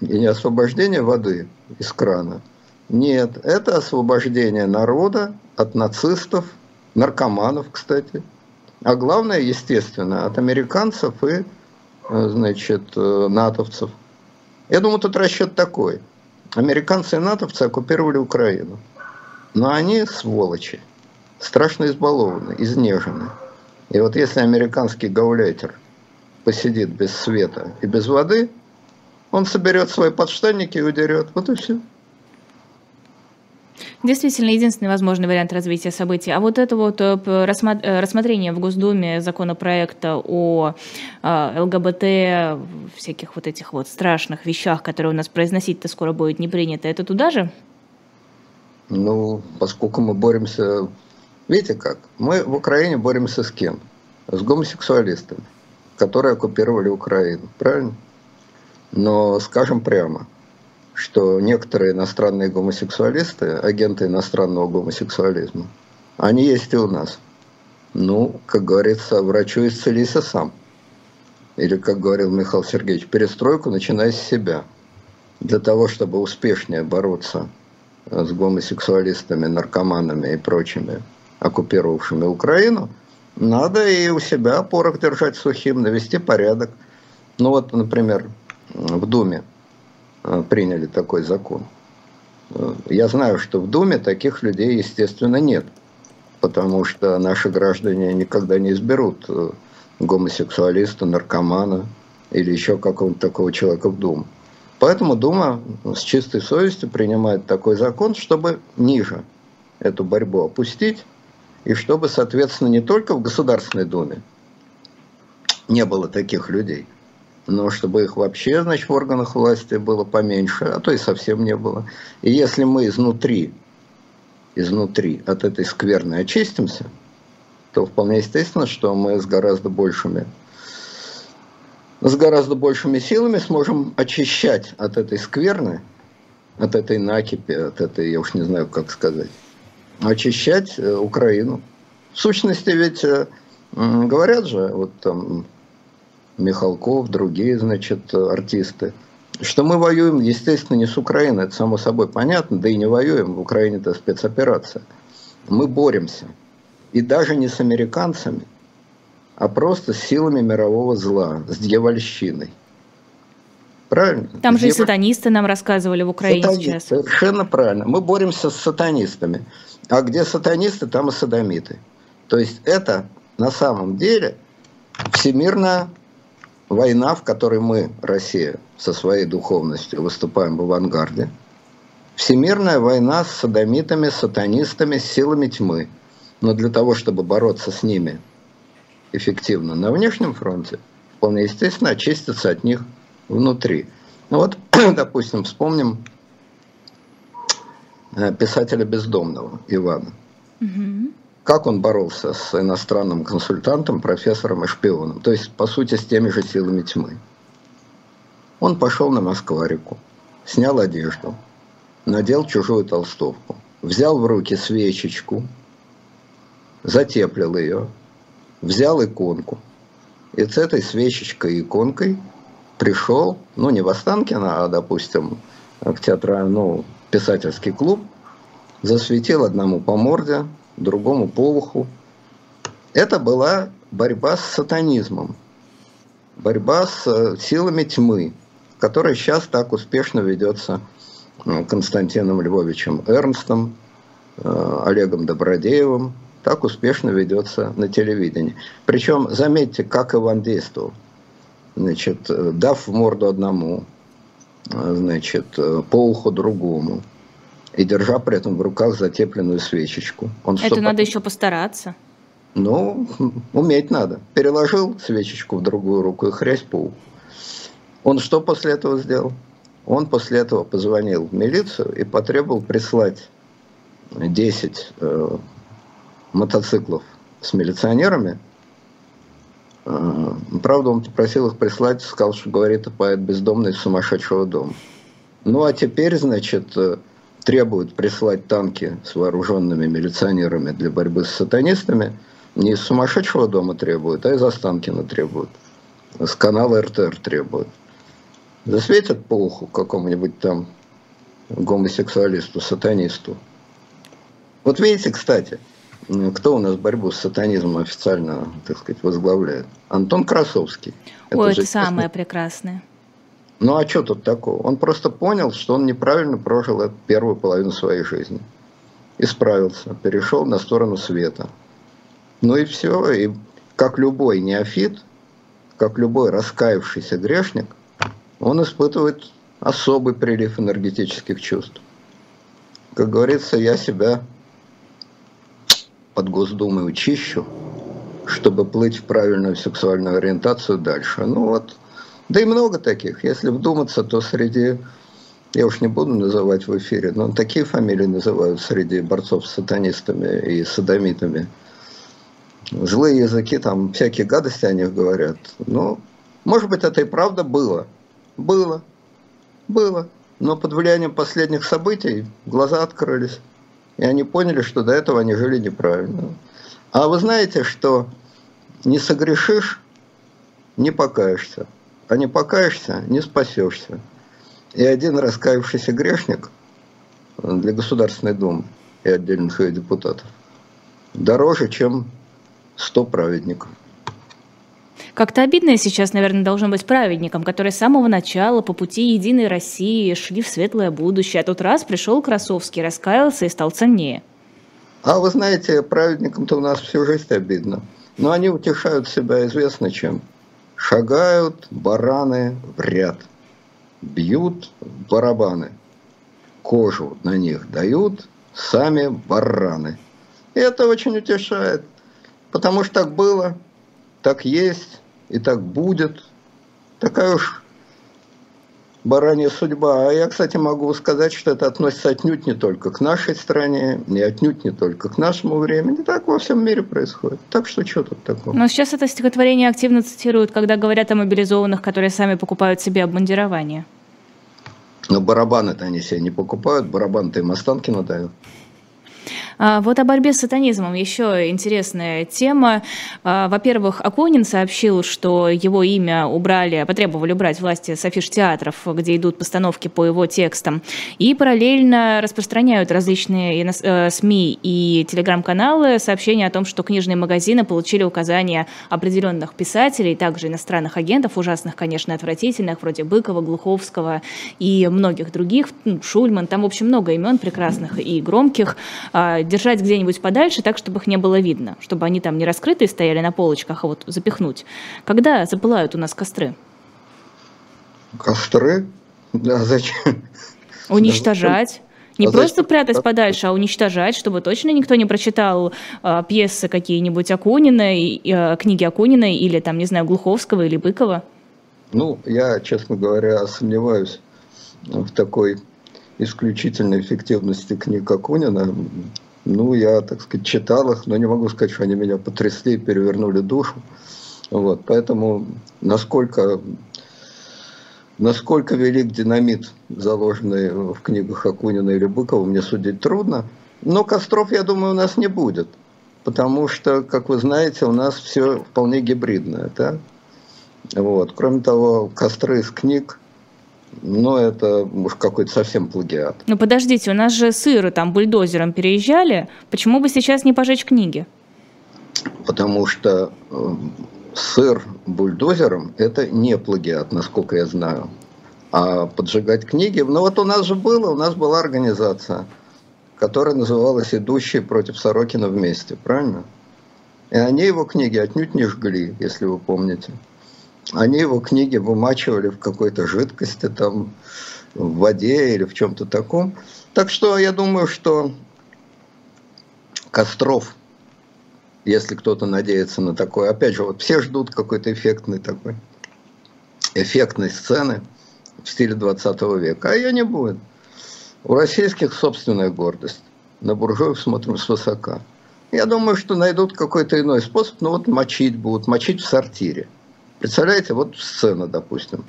и не освобождение воды из крана. Нет, это освобождение народа от нацистов, наркоманов, кстати. А главное, естественно, от американцев и, э, значит, э, натовцев. Я думаю, тут расчет такой. Американцы и натовцы оккупировали Украину. Но они сволочи, страшно избалованы, изнежены. И вот если американский гауляйтер посидит без света и без воды, он соберет свои подштанники и удерет. Вот и все. Действительно, единственный возможный вариант развития событий. А вот это вот э, э, рассмотрение в Госдуме законопроекта о э, ЛГБТ, всяких вот этих вот страшных вещах, которые у нас произносить-то скоро будет не принято, это туда же? Ну, поскольку мы боремся... Видите как? Мы в Украине боремся с кем? С гомосексуалистами, которые оккупировали Украину. Правильно? Но скажем прямо, что некоторые иностранные гомосексуалисты, агенты иностранного гомосексуализма, они есть и у нас. Ну, как говорится, врачу исцелися сам. Или, как говорил Михаил Сергеевич, перестройку начинай с себя. Для того, чтобы успешнее бороться с гомосексуалистами, наркоманами и прочими, оккупировавшими Украину, надо и у себя порох держать сухим, навести порядок. Ну вот, например, в Думе приняли такой закон. Э, я знаю, что в Думе таких людей, естественно, нет, потому что наши граждане никогда не изберут э, гомосексуалиста, наркомана или еще какого-то такого человека в Думу. Поэтому Дума с чистой совестью принимает такой закон, чтобы ниже эту борьбу опустить, и чтобы, соответственно, не только в Государственной Думе не было таких людей, но чтобы их вообще, значит, в органах власти было поменьше, а то и совсем не было. И если мы изнутри, изнутри от этой скверны очистимся, то вполне естественно, что мы с гораздо большими с гораздо большими силами сможем очищать от этой скверны, от этой накипи, от этой, я уж не знаю, как сказать, очищать э, Украину. В сущности, ведь э, говорят же, вот там Михалков, другие, значит, артисты, что мы воюем, естественно, не с Украиной, это само собой понятно, да и не воюем, в Украине это спецоперация. Мы боремся. И даже не с американцами, а просто с силами мирового зла, с дьявольщиной. Правильно? Там же и сатанисты нам рассказывали в Украине Сатанист, сейчас. Совершенно правильно. Мы боремся с сатанистами. А где сатанисты, там и садомиты. То есть это на самом деле всемирная война, в которой мы, Россия, со своей духовностью выступаем в авангарде. Всемирная война с садомитами, сатанистами, с силами тьмы. Но для того, чтобы бороться с ними эффективно на внешнем фронте, вполне естественно очиститься от них внутри. Ну вот, допустим, вспомним э, писателя бездомного Ивана. Угу. Как он боролся с иностранным консультантом, профессором и шпионом, то есть, по сути, с теми же силами тьмы. Он пошел на Москва-реку, снял одежду, надел чужую толстовку, взял в руки свечечку, затеплил ее, взял иконку. И с этой свечечкой и иконкой пришел, ну, не в Останкино, а, допустим, к театральному, ну, писательский клуб, засветил одному по морде, другому по уху. Это была борьба с сатанизмом, борьба с э, силами тьмы, которая сейчас так успешно ведется Константином Львовичем Эрнстом, Олегом Добродеевым, так успешно ведется на телевидении. Причем, заметьте, как Иван действовал. Значит, дав в морду одному, значит, по уху другому, и держа при этом в руках затепленную свечечку. Он Это надо еще постараться. Ну, уметь надо. Переложил свечечку в другую руку и хрясь уху. Он что после этого сделал? Он после этого позвонил в милицию и потребовал прислать 10 э, мотоциклов с милиционерами. Э, правда, он попросил их прислать, сказал, что говорит поэт бездомный из сумасшедшего дома. Ну а теперь, значит, э, требуют прислать танки с вооруженными милиционерами для борьбы с сатанистами. Не из сумасшедшего дома требуют, а из Останкина требуют. С канала РТР требуют засветят по уху какому-нибудь там гомосексуалисту, сатанисту. Вот видите, кстати, кто у нас борьбу с сатанизмом официально, так сказать, возглавляет? Антон Красовский. Ой, это, это самое прекрасное. Ну а что тут такого? Он просто понял, что он неправильно прожил эту первую половину своей жизни. Исправился, перешел на сторону света. Ну и все. И как любой неофит, как любой раскаявшийся грешник – он испытывает особый прилив энергетических чувств. Как говорится, я себя под Госдумой учищу, чтобы плыть в правильную сексуальную ориентацию дальше. Ну вот, да и много таких. Если вдуматься, то среди, я уж не буду называть в эфире, но такие фамилии называют среди борцов с сатанистами и садомитами. Злые языки, там всякие гадости о них говорят. Ну, может быть, это и правда было – было. Было. Но под влиянием последних событий глаза открылись. И они поняли, что до этого они жили неправильно. А вы знаете, что не согрешишь, не покаешься. А не покаешься, не спасешься. И один раскаявшийся грешник для Государственной Думы и отдельных ее депутатов дороже, чем 100 праведников. Как-то обидно сейчас, наверное, должно быть праведником, которые с самого начала по пути Единой России шли в светлое будущее, а тот раз пришел Красовский, раскаялся и стал ценнее. А вы знаете, праведникам-то у нас всю жизнь обидно. Но они утешают себя известно чем. Шагают бараны в ряд, бьют барабаны, кожу на них дают сами бараны. И это очень утешает, потому что так было, так есть, и так будет. Такая уж баранья судьба. А я, кстати, могу сказать, что это относится отнюдь не только к нашей стране, не отнюдь не только к нашему времени. Так во всем мире происходит. Так что что тут такого? Но сейчас это стихотворение активно цитируют, когда говорят о мобилизованных, которые сами покупают себе обмундирование. Но барабаны-то они себе не покупают, барабан-то им Останкина дают. А, вот о борьбе с сатанизмом еще интересная тема. А, во-первых, Акунин сообщил, что его имя убрали, потребовали убрать власти с афиш театров, где идут постановки по его текстам. И параллельно распространяют различные э, СМИ и телеграм-каналы сообщения о том, что книжные магазины получили указания определенных писателей, также иностранных агентов, ужасных, конечно, отвратительных, вроде Быкова, Глуховского и многих других, ну, Шульман, там, в общем, много имен прекрасных и громких, а, держать где-нибудь подальше, так, чтобы их не было видно, чтобы они там не раскрытые стояли на полочках, а вот запихнуть. Когда запылают у нас костры? Костры? Да, зачем? Уничтожать. Не а просто зачем? прятать подальше, а уничтожать, чтобы точно никто не прочитал э, пьесы какие-нибудь Акунина, э, книги Акунина или там, не знаю, Глуховского или Быкова. Ну, я, честно говоря, сомневаюсь в такой исключительной эффективности книг Акунина. Ну, я, так сказать, читал их, но не могу сказать, что они меня потрясли перевернули душу. Вот, поэтому насколько, насколько велик динамит, заложенный в книгах Акунина или Быкова, мне судить трудно. Но костров, я думаю, у нас не будет. Потому что, как вы знаете, у нас все вполне гибридное. Да? Вот. Кроме того, костры из книг но это уж какой-то совсем плагиат. Ну подождите, у нас же сыры там бульдозером переезжали. Почему бы сейчас не пожечь книги? Потому что э, сыр бульдозером – это не плагиат, насколько я знаю. А поджигать книги, ну вот у нас же было, у нас была организация, которая называлась «Идущие против Сорокина вместе», правильно? И они его книги отнюдь не жгли, если вы помните. Они его книги вымачивали в какой-то жидкости, там, в воде или в чем-то таком. Так что я думаю, что Костров, если кто-то надеется на такое, опять же, вот все ждут какой-то эффектной такой, эффектной сцены в стиле 20 века, а ее не будет. У российских собственная гордость. На буржуев смотрим свысока. Я думаю, что найдут какой-то иной способ, но вот мочить будут, мочить в сортире. Представляете, вот сцена, допустим.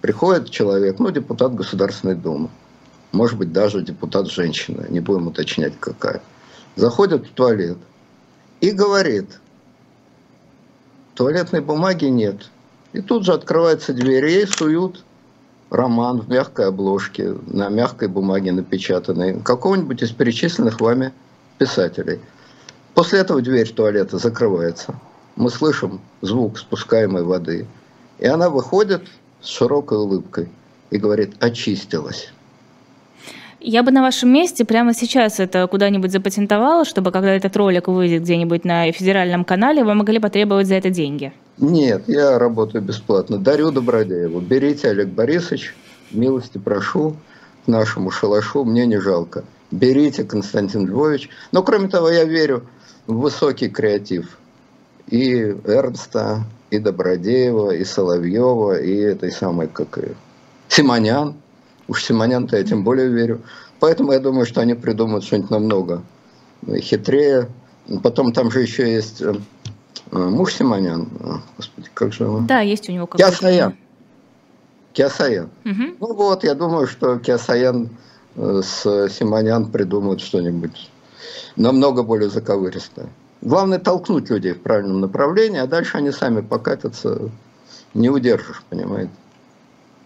Приходит человек, ну, депутат Государственной Думы, может быть, даже депутат женщина, не будем уточнять какая, заходит в туалет и говорит, туалетной бумаги нет. И тут же открывается дверь, ей суют роман в мягкой обложке, на мягкой бумаге напечатанный, какого-нибудь из перечисленных вами писателей. После этого дверь туалета закрывается. Мы слышим звук спускаемой воды. И она выходит с широкой улыбкой и говорит «очистилась». Я бы на вашем месте прямо сейчас это куда-нибудь запатентовала, чтобы когда этот ролик выйдет где-нибудь на федеральном канале, вы могли потребовать за это деньги. Нет, я работаю бесплатно. Дарю Добродееву. Берите, Олег Борисович, милости прошу к нашему шалашу, мне не жалко. Берите, Константин Львович. Но, кроме того, я верю в высокий креатив и Эрнста, и Добродеева, и Соловьева, и этой самой, как и Симонян. Уж Симонян-то я тем более верю. Поэтому я думаю, что они придумают что-нибудь намного хитрее. Потом там же еще есть э, э, муж Симонян. Господи, как же он? Да, есть у него какой-то... Киасаян. Киасаян. Угу. Ну вот, я думаю, что Киасаян э, с Симонян придумают что-нибудь намного более заковыристое. Главное толкнуть людей в правильном направлении, а дальше они сами покатятся, не удержишь, понимаете.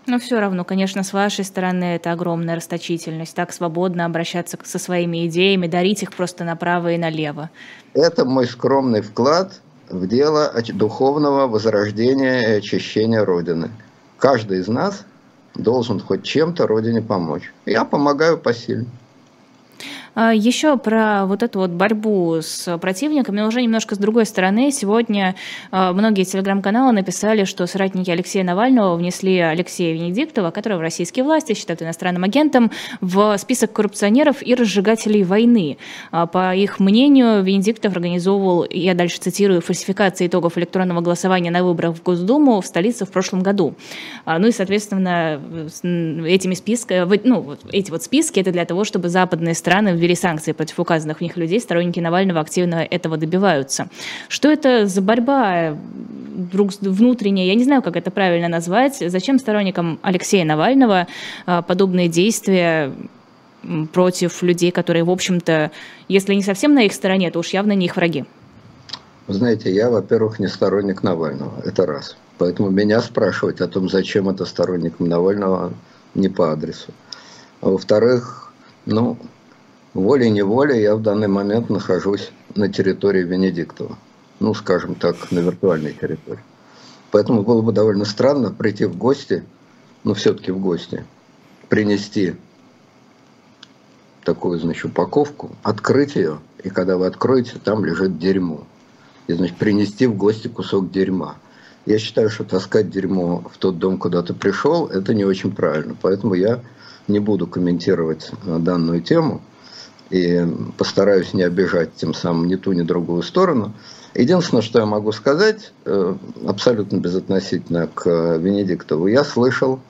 Но все равно, конечно, с вашей стороны это огромная расточительность. Так свободно обращаться со своими идеями, дарить их просто направо и налево. Это мой скромный вклад в дело духовного возрождения и очищения Родины. Каждый из нас должен хоть чем-то Родине помочь. Я помогаю посильно. А, Еще про вот эту вот борьбу с противниками, но уже немножко с другой стороны. Сегодня а, многие телеграм-каналы написали, что соратники Алексея Навального внесли Алексея Венедиктова, которого российские власти считают иностранным агентом, в список коррупционеров и разжигателей войны. А, по их мнению, Венедиктов организовывал, я дальше цитирую, фальсификации итогов электронного голосования на выборах в Госдуму в столице в прошлом году. Ну и, соответственно, этими списками, ну, эти вот списки, это для того, чтобы западные страны ввели санкции против указанных в них людей, сторонники Навального активно этого добиваются. Что это за борьба друг внутренняя, я не знаю, как это правильно назвать, зачем сторонникам Алексея Навального а, подобные действия против людей, которые, в общем-то, если не совсем на их стороне, то уж явно не их враги? Знаете, я, во-первых, не сторонник Навального, это раз. Поэтому меня спрашивать о том, зачем это сторонникам Навального, не по адресу. А во-вторых, ну, волей-неволей я в данный момент нахожусь на территории Венедиктова. Ну, скажем так, на виртуальной территории. Поэтому было бы довольно странно прийти в гости, ну, все-таки в гости, принести такую, значит, упаковку, открыть ее, и когда вы откроете, там лежит дерьмо. И, значит, принести в гости кусок дерьма. Я считаю, что таскать дерьмо в тот дом, куда ты пришел, это не очень правильно. Поэтому я не буду комментировать э, данную тему и постараюсь не обижать тем самым ни ту, ни другую сторону. Единственное, что я могу сказать, э, абсолютно безотносительно к Венедиктову, я слышал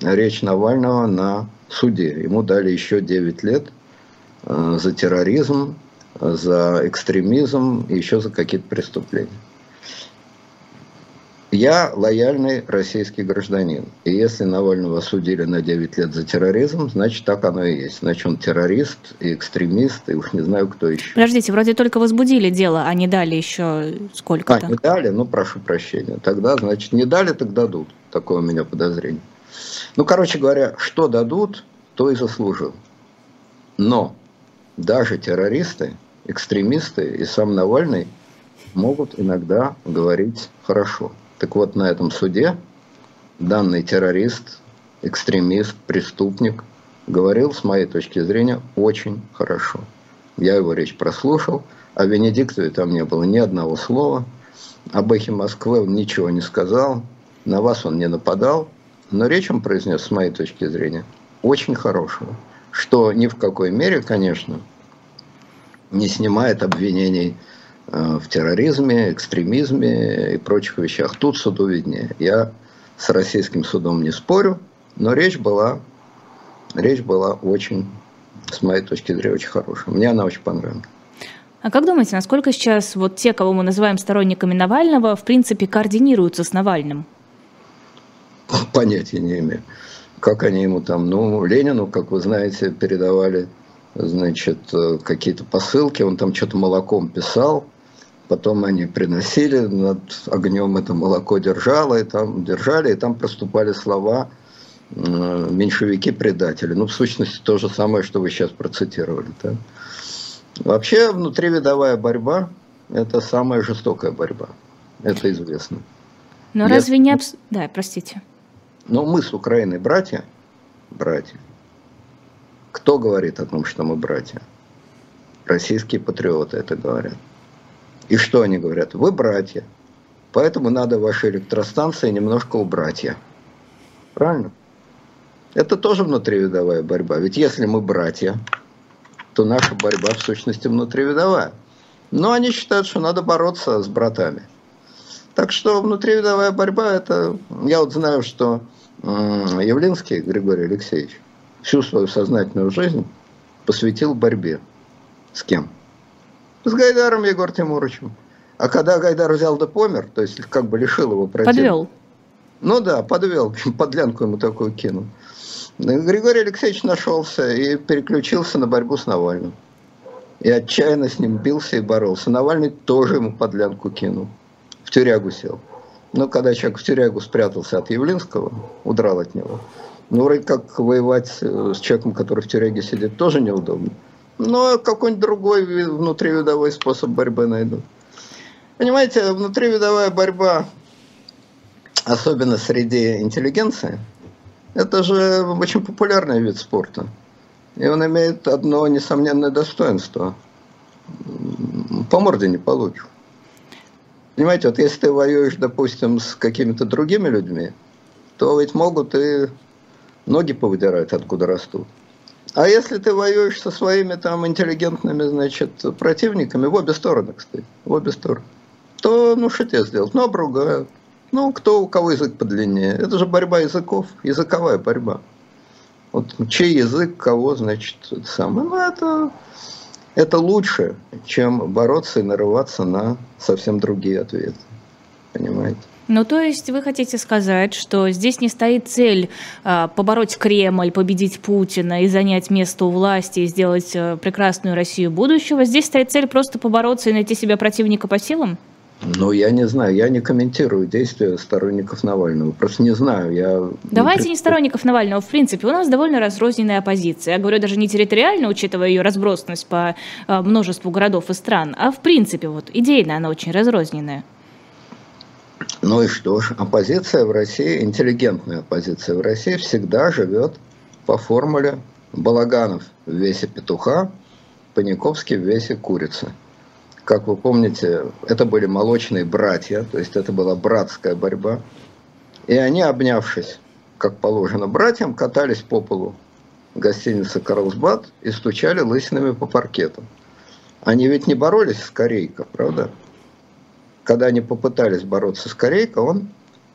речь Навального на суде. Ему дали еще 9 лет э, за терроризм, за экстремизм и еще за какие-то преступления. Я лояльный российский гражданин. И если Навального осудили на 9 лет за терроризм, значит, так оно и есть. Значит, он террорист и экстремист, и уж не знаю, кто еще. Подождите, вроде только возбудили дело, а не дали еще сколько-то. А, не дали? Ну, прошу прощения. Тогда, значит, не дали, так дадут. Такое у меня подозрение. Ну, короче говоря, что дадут, то и заслужил. Но даже террористы, экстремисты и сам Навальный могут иногда говорить хорошо. Так вот, на этом суде данный террорист экстремист, преступник, говорил, с моей точки зрения, очень хорошо. Я его речь прослушал, о Венедиктове там не было ни одного слова, об эхе Москвы он ничего не сказал, на вас он не нападал, но речь он произнес, с моей точки зрения, очень хорошего, что ни в какой мере, конечно, не снимает обвинений в терроризме, экстремизме и прочих вещах. Тут суду виднее. Я с российским судом не спорю, но речь была, речь была очень, с моей точки зрения, очень хорошая. Мне она очень понравилась. А как думаете, насколько сейчас вот те, кого мы называем сторонниками Навального, в принципе, координируются с Навальным? Понятия не имею. Как они ему там, ну, Ленину, как вы знаете, передавали, значит, э, какие-то посылки, он там что-то молоком писал, потом они приносили, над огнем это молоко держало, и там держали, и там проступали слова э, меньшевики-предатели. Ну, в сущности, то же самое, что вы сейчас процитировали. Да? Вообще, внутривидовая борьба – это самая жестокая борьба. Это известно. Но Если... разве не... Абс... Да, простите. Но мы с Украиной братья, братья. Кто говорит о том, что мы братья? Российские патриоты это говорят. И что они говорят? Вы братья, поэтому надо ваши электростанции немножко убрать. Правильно? Это тоже внутривидовая борьба. Ведь если мы братья, то наша борьба в сущности внутривидовая. Но они считают, что надо бороться с братами. Так что внутривидовая борьба, это... Я вот знаю, что Явлинский Григорий Алексеевич всю свою сознательную жизнь посвятил борьбе. С кем? С Гайдаром Егор Тимуровичем. А когда Гайдар взял да помер, то есть как бы лишил его против... Подвел. Ну да, подвел, подлянку ему такую кинул. Григорий Алексеевич нашелся и переключился на борьбу с Навальным. И отчаянно с ним бился и боролся. Навальный тоже ему подлянку кинул. В тюрягу сел. Но когда человек в тюрягу спрятался от Явлинского, удрал от него, ну, вроде как воевать э, с человеком, который в тюряге сидит, тоже неудобно. Но какой-нибудь другой внутривидовой способ борьбы найду. Понимаете, внутривидовая борьба, особенно среди интеллигенции, это же очень популярный вид спорта. И он имеет одно несомненное достоинство. По морде не получишь. Понимаете, вот если ты воюешь, допустим, с какими-то другими людьми, то ведь могут и ноги повыдирать, откуда растут. А если ты воюешь со своими там интеллигентными, значит, противниками, в обе стороны, кстати, в обе стороны, то, ну, что тебе сделать? Ну, обругают. Ну, кто у кого язык подлиннее. Это же борьба языков, языковая борьба. Вот чей язык, кого, значит, это самое. Ну, это, это лучше, чем бороться и нарываться на совсем другие ответы. Понимаете? Ну, то есть вы хотите сказать, что здесь не стоит цель а, побороть Кремль, победить Путина и занять место у власти и сделать а, прекрасную Россию будущего. Здесь стоит цель просто побороться и найти себе противника по силам? Ну, я не знаю, я не комментирую действия сторонников Навального. Просто не знаю, я... Давайте не, сторонников Навального. В принципе, у нас довольно разрозненная оппозиция. Я говорю даже не территориально, учитывая ее разбросанность по а, множеству городов и стран, а в принципе, вот идейно она очень разрозненная. Ну и что ж, оппозиция в России, интеллигентная оппозиция в России всегда живет по формуле Балаганов в весе петуха, Паниковский в весе курицы. Как вы помните, это были молочные братья, то есть это была братская борьба. И они, обнявшись, как положено братьям, катались по полу гостиницы «Карлсбад» и стучали лысинами по паркету. Они ведь не боролись с Корейко, правда? Когда они попытались бороться с Корейко, он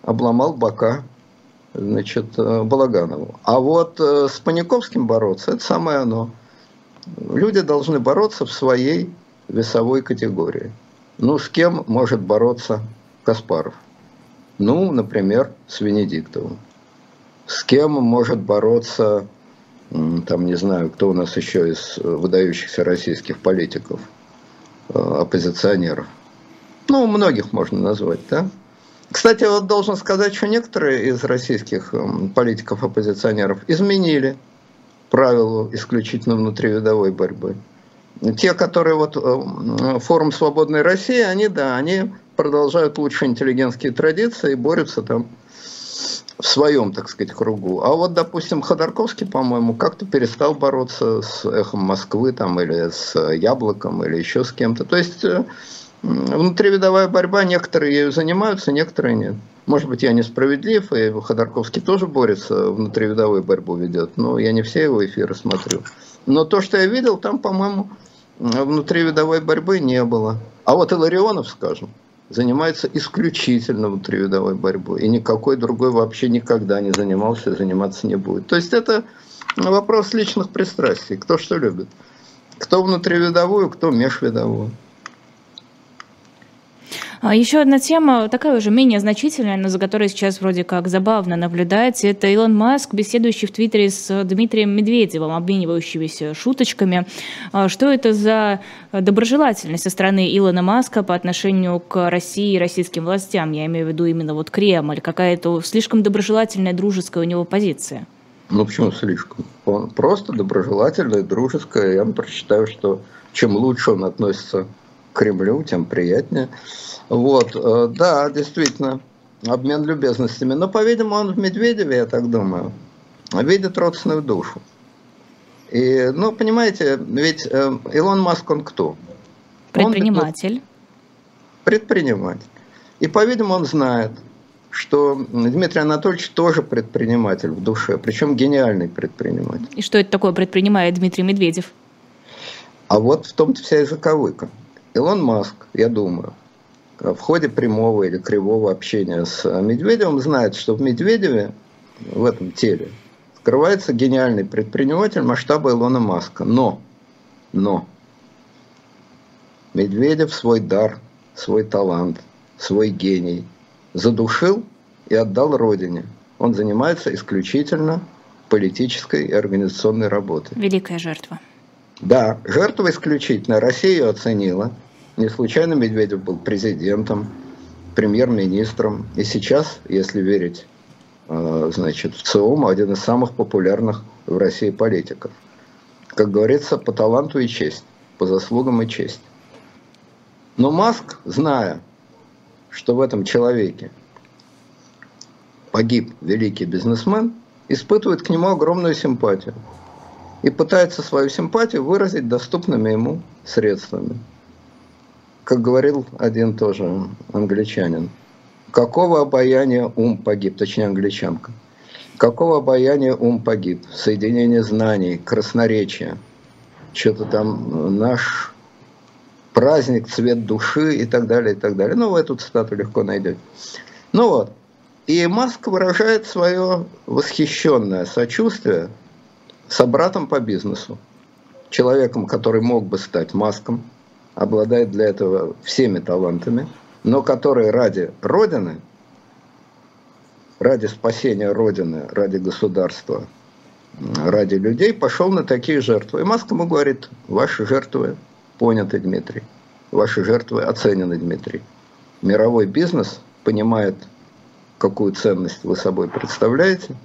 обломал бока значит, э, Балаганову. А вот э, с Паниковским бороться, это самое оно. Люди должны бороться в своей весовой категории. Ну, с кем может бороться Каспаров? Ну, например, с Венедиктовым. С кем может бороться, там, не знаю, кто у нас еще из выдающихся российских политиков, э, оппозиционеров? Ну, многих можно назвать, да? Кстати, вот должен сказать, что некоторые из российских политиков-оппозиционеров изменили правила исключительно внутривидовой борьбы. Те, которые вот э, форум «Свободной России», они, да, они продолжают лучшие интеллигентские традиции и борются там в своем, так сказать, кругу. А вот, допустим, Ходорковский, по-моему, как-то перестал бороться с эхом Москвы там, или с Яблоком, или еще с кем-то. То есть э, внутривидовая борьба, некоторые ею занимаются, некоторые нет. Может быть, я несправедлив, и Ходорковский тоже борется, внутривидовую борьбу ведет, но я не все его эфиры смотрю. Но то, что я видел, там, по-моему, внутривидовой борьбы не было. А вот Иларионов, скажем, занимается исключительно внутривидовой борьбой. И никакой другой вообще никогда не занимался и заниматься не будет. То есть это вопрос личных пристрастий. Кто что любит. Кто внутривидовую, кто межвидовую. А еще одна тема, такая уже менее значительная, но за которой сейчас вроде как забавно наблюдать, это Илон Маск, беседующий в Твиттере с Дмитрием Медведевым, обменивающимися шуточками. А что это за доброжелательность со стороны Илона Маска по отношению к России и российским властям? Я имею в виду именно вот Кремль, какая-то слишком доброжелательная, дружеская у него позиция. Ну почему слишком? Он просто доброжелательная, дружеская. Я прочитаю, что чем лучше он относится Кремлю, тем приятнее. Вот, э, да, действительно, обмен любезностями. Но, по-видимому, он в Медведеве, я так думаю, видит родственную душу. И, ну, понимаете, ведь э, Илон Маск, он кто? Предприниматель. Он предприниматель. И, по-видимому, он знает, что Дмитрий Анатольевич тоже предприниматель в душе, причем гениальный предприниматель. И что это такое предпринимает Дмитрий Медведев? А вот в том-то вся и заковыка. Илон Маск, я думаю, в ходе прямого или кривого общения с Медведевым знает, что в Медведеве, в этом теле, скрывается гениальный предприниматель масштаба Илона Маска. Но, но, Медведев свой дар, свой талант, свой гений задушил и отдал Родине. Он занимается исключительно политической и организационной работой. Великая жертва. Да, жертва исключительно. Россия ее оценила – не случайно Медведев был президентом, премьер-министром. И сейчас, если верить э, значит, в ЦИОМ, один из самых популярных в России политиков. Как говорится, по таланту и честь, по заслугам и честь. Но Маск, зная, что в этом человеке погиб великий бизнесмен, испытывает к нему огромную симпатию и пытается свою симпатию выразить доступными ему средствами как говорил один тоже англичанин, какого обаяния ум погиб, точнее англичанка, какого обаяния ум погиб, соединение знаний, красноречия, что-то там наш праздник, цвет души и так далее, и так далее. Ну, вы эту цитату легко найдете. Ну вот. И Маск выражает свое восхищенное сочувствие собратом по бизнесу, человеком, который мог бы стать Маском, обладает для этого всеми талантами, но который ради Родины, ради спасения Родины, ради государства, ради людей пошел на такие жертвы. И Маск ему говорит, ваши жертвы поняты, Дмитрий, ваши жертвы оценены, Дмитрий. Мировой бизнес понимает, какую ценность вы собой представляете,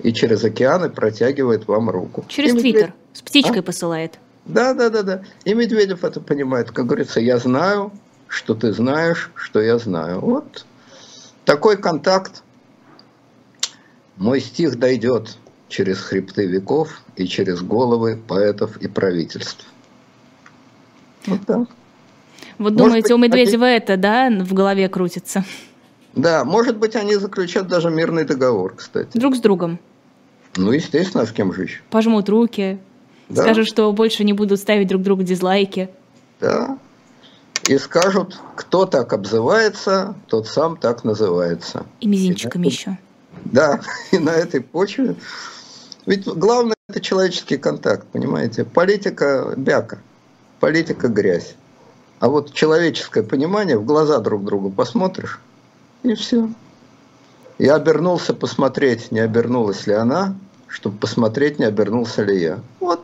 и через океаны протягивает вам руку. Через Твиттер. С птичкой а? посылает. Да, да, да, да. И Медведев это понимает. Как говорится, я знаю, что ты знаешь, что я знаю. Вот такой контакт. Мой стих дойдет через хребты веков и через головы поэтов и правительств. Вот так. Вот может думаете, быть, у Медведева они... это, да, в голове крутится? Да, может быть, они заключат даже мирный договор, кстати. Друг с другом. Ну, естественно, а с кем же еще? Пожмут руки, да. Скажут, что больше не будут ставить друг другу дизлайки. Да. И скажут, кто так обзывается, тот сам так называется. И мизинчиком и еще. Да, и на этой почве. Ведь главное это человеческий контакт, понимаете? Политика бяка, политика грязь. А вот человеческое понимание, в глаза друг другу посмотришь, и все. Я обернулся посмотреть, не обернулась ли она, чтобы посмотреть, не обернулся ли я. Вот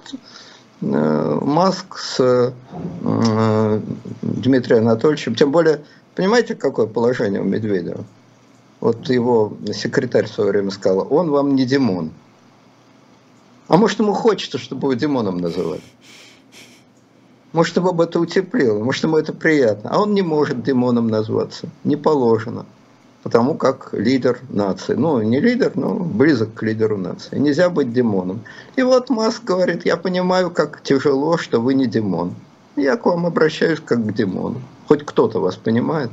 э, Маск с э, Дмитрием Анатольевичем, тем более, понимаете, какое положение у Медведева? Вот его секретарь в свое время сказал, он вам не Димон. А может, ему хочется, чтобы его Димоном называли? Может, его бы это утеплило, может, ему это приятно. А он не может Димоном назваться, не положено. Потому как лидер нации. Ну, не лидер, но близок к лидеру нации. Нельзя быть демоном. И вот Маск говорит, я понимаю, как тяжело, что вы не демон. Я к вам обращаюсь как к демону. Хоть кто-то вас понимает.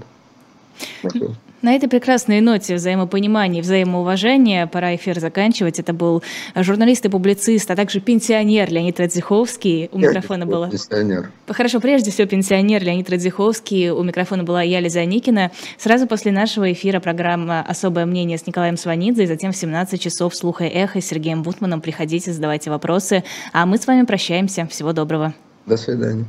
На этой прекрасной ноте взаимопонимания и взаимоуважения пора эфир заканчивать. Это был журналист и публицист, а также пенсионер Леонид Радзиховский. У Я микрофона была... Пенсионер. Хорошо, прежде всего пенсионер Леонид Радзиховский. У микрофона была я, Лиза Никина. Сразу после нашего эфира программа «Особое мнение» с Николаем Сванидзе. И затем в 17 часов «Слуха и эхо» с Сергеем Бутманом. Приходите, задавайте вопросы. А мы с вами прощаемся. Всего доброго. До свидания.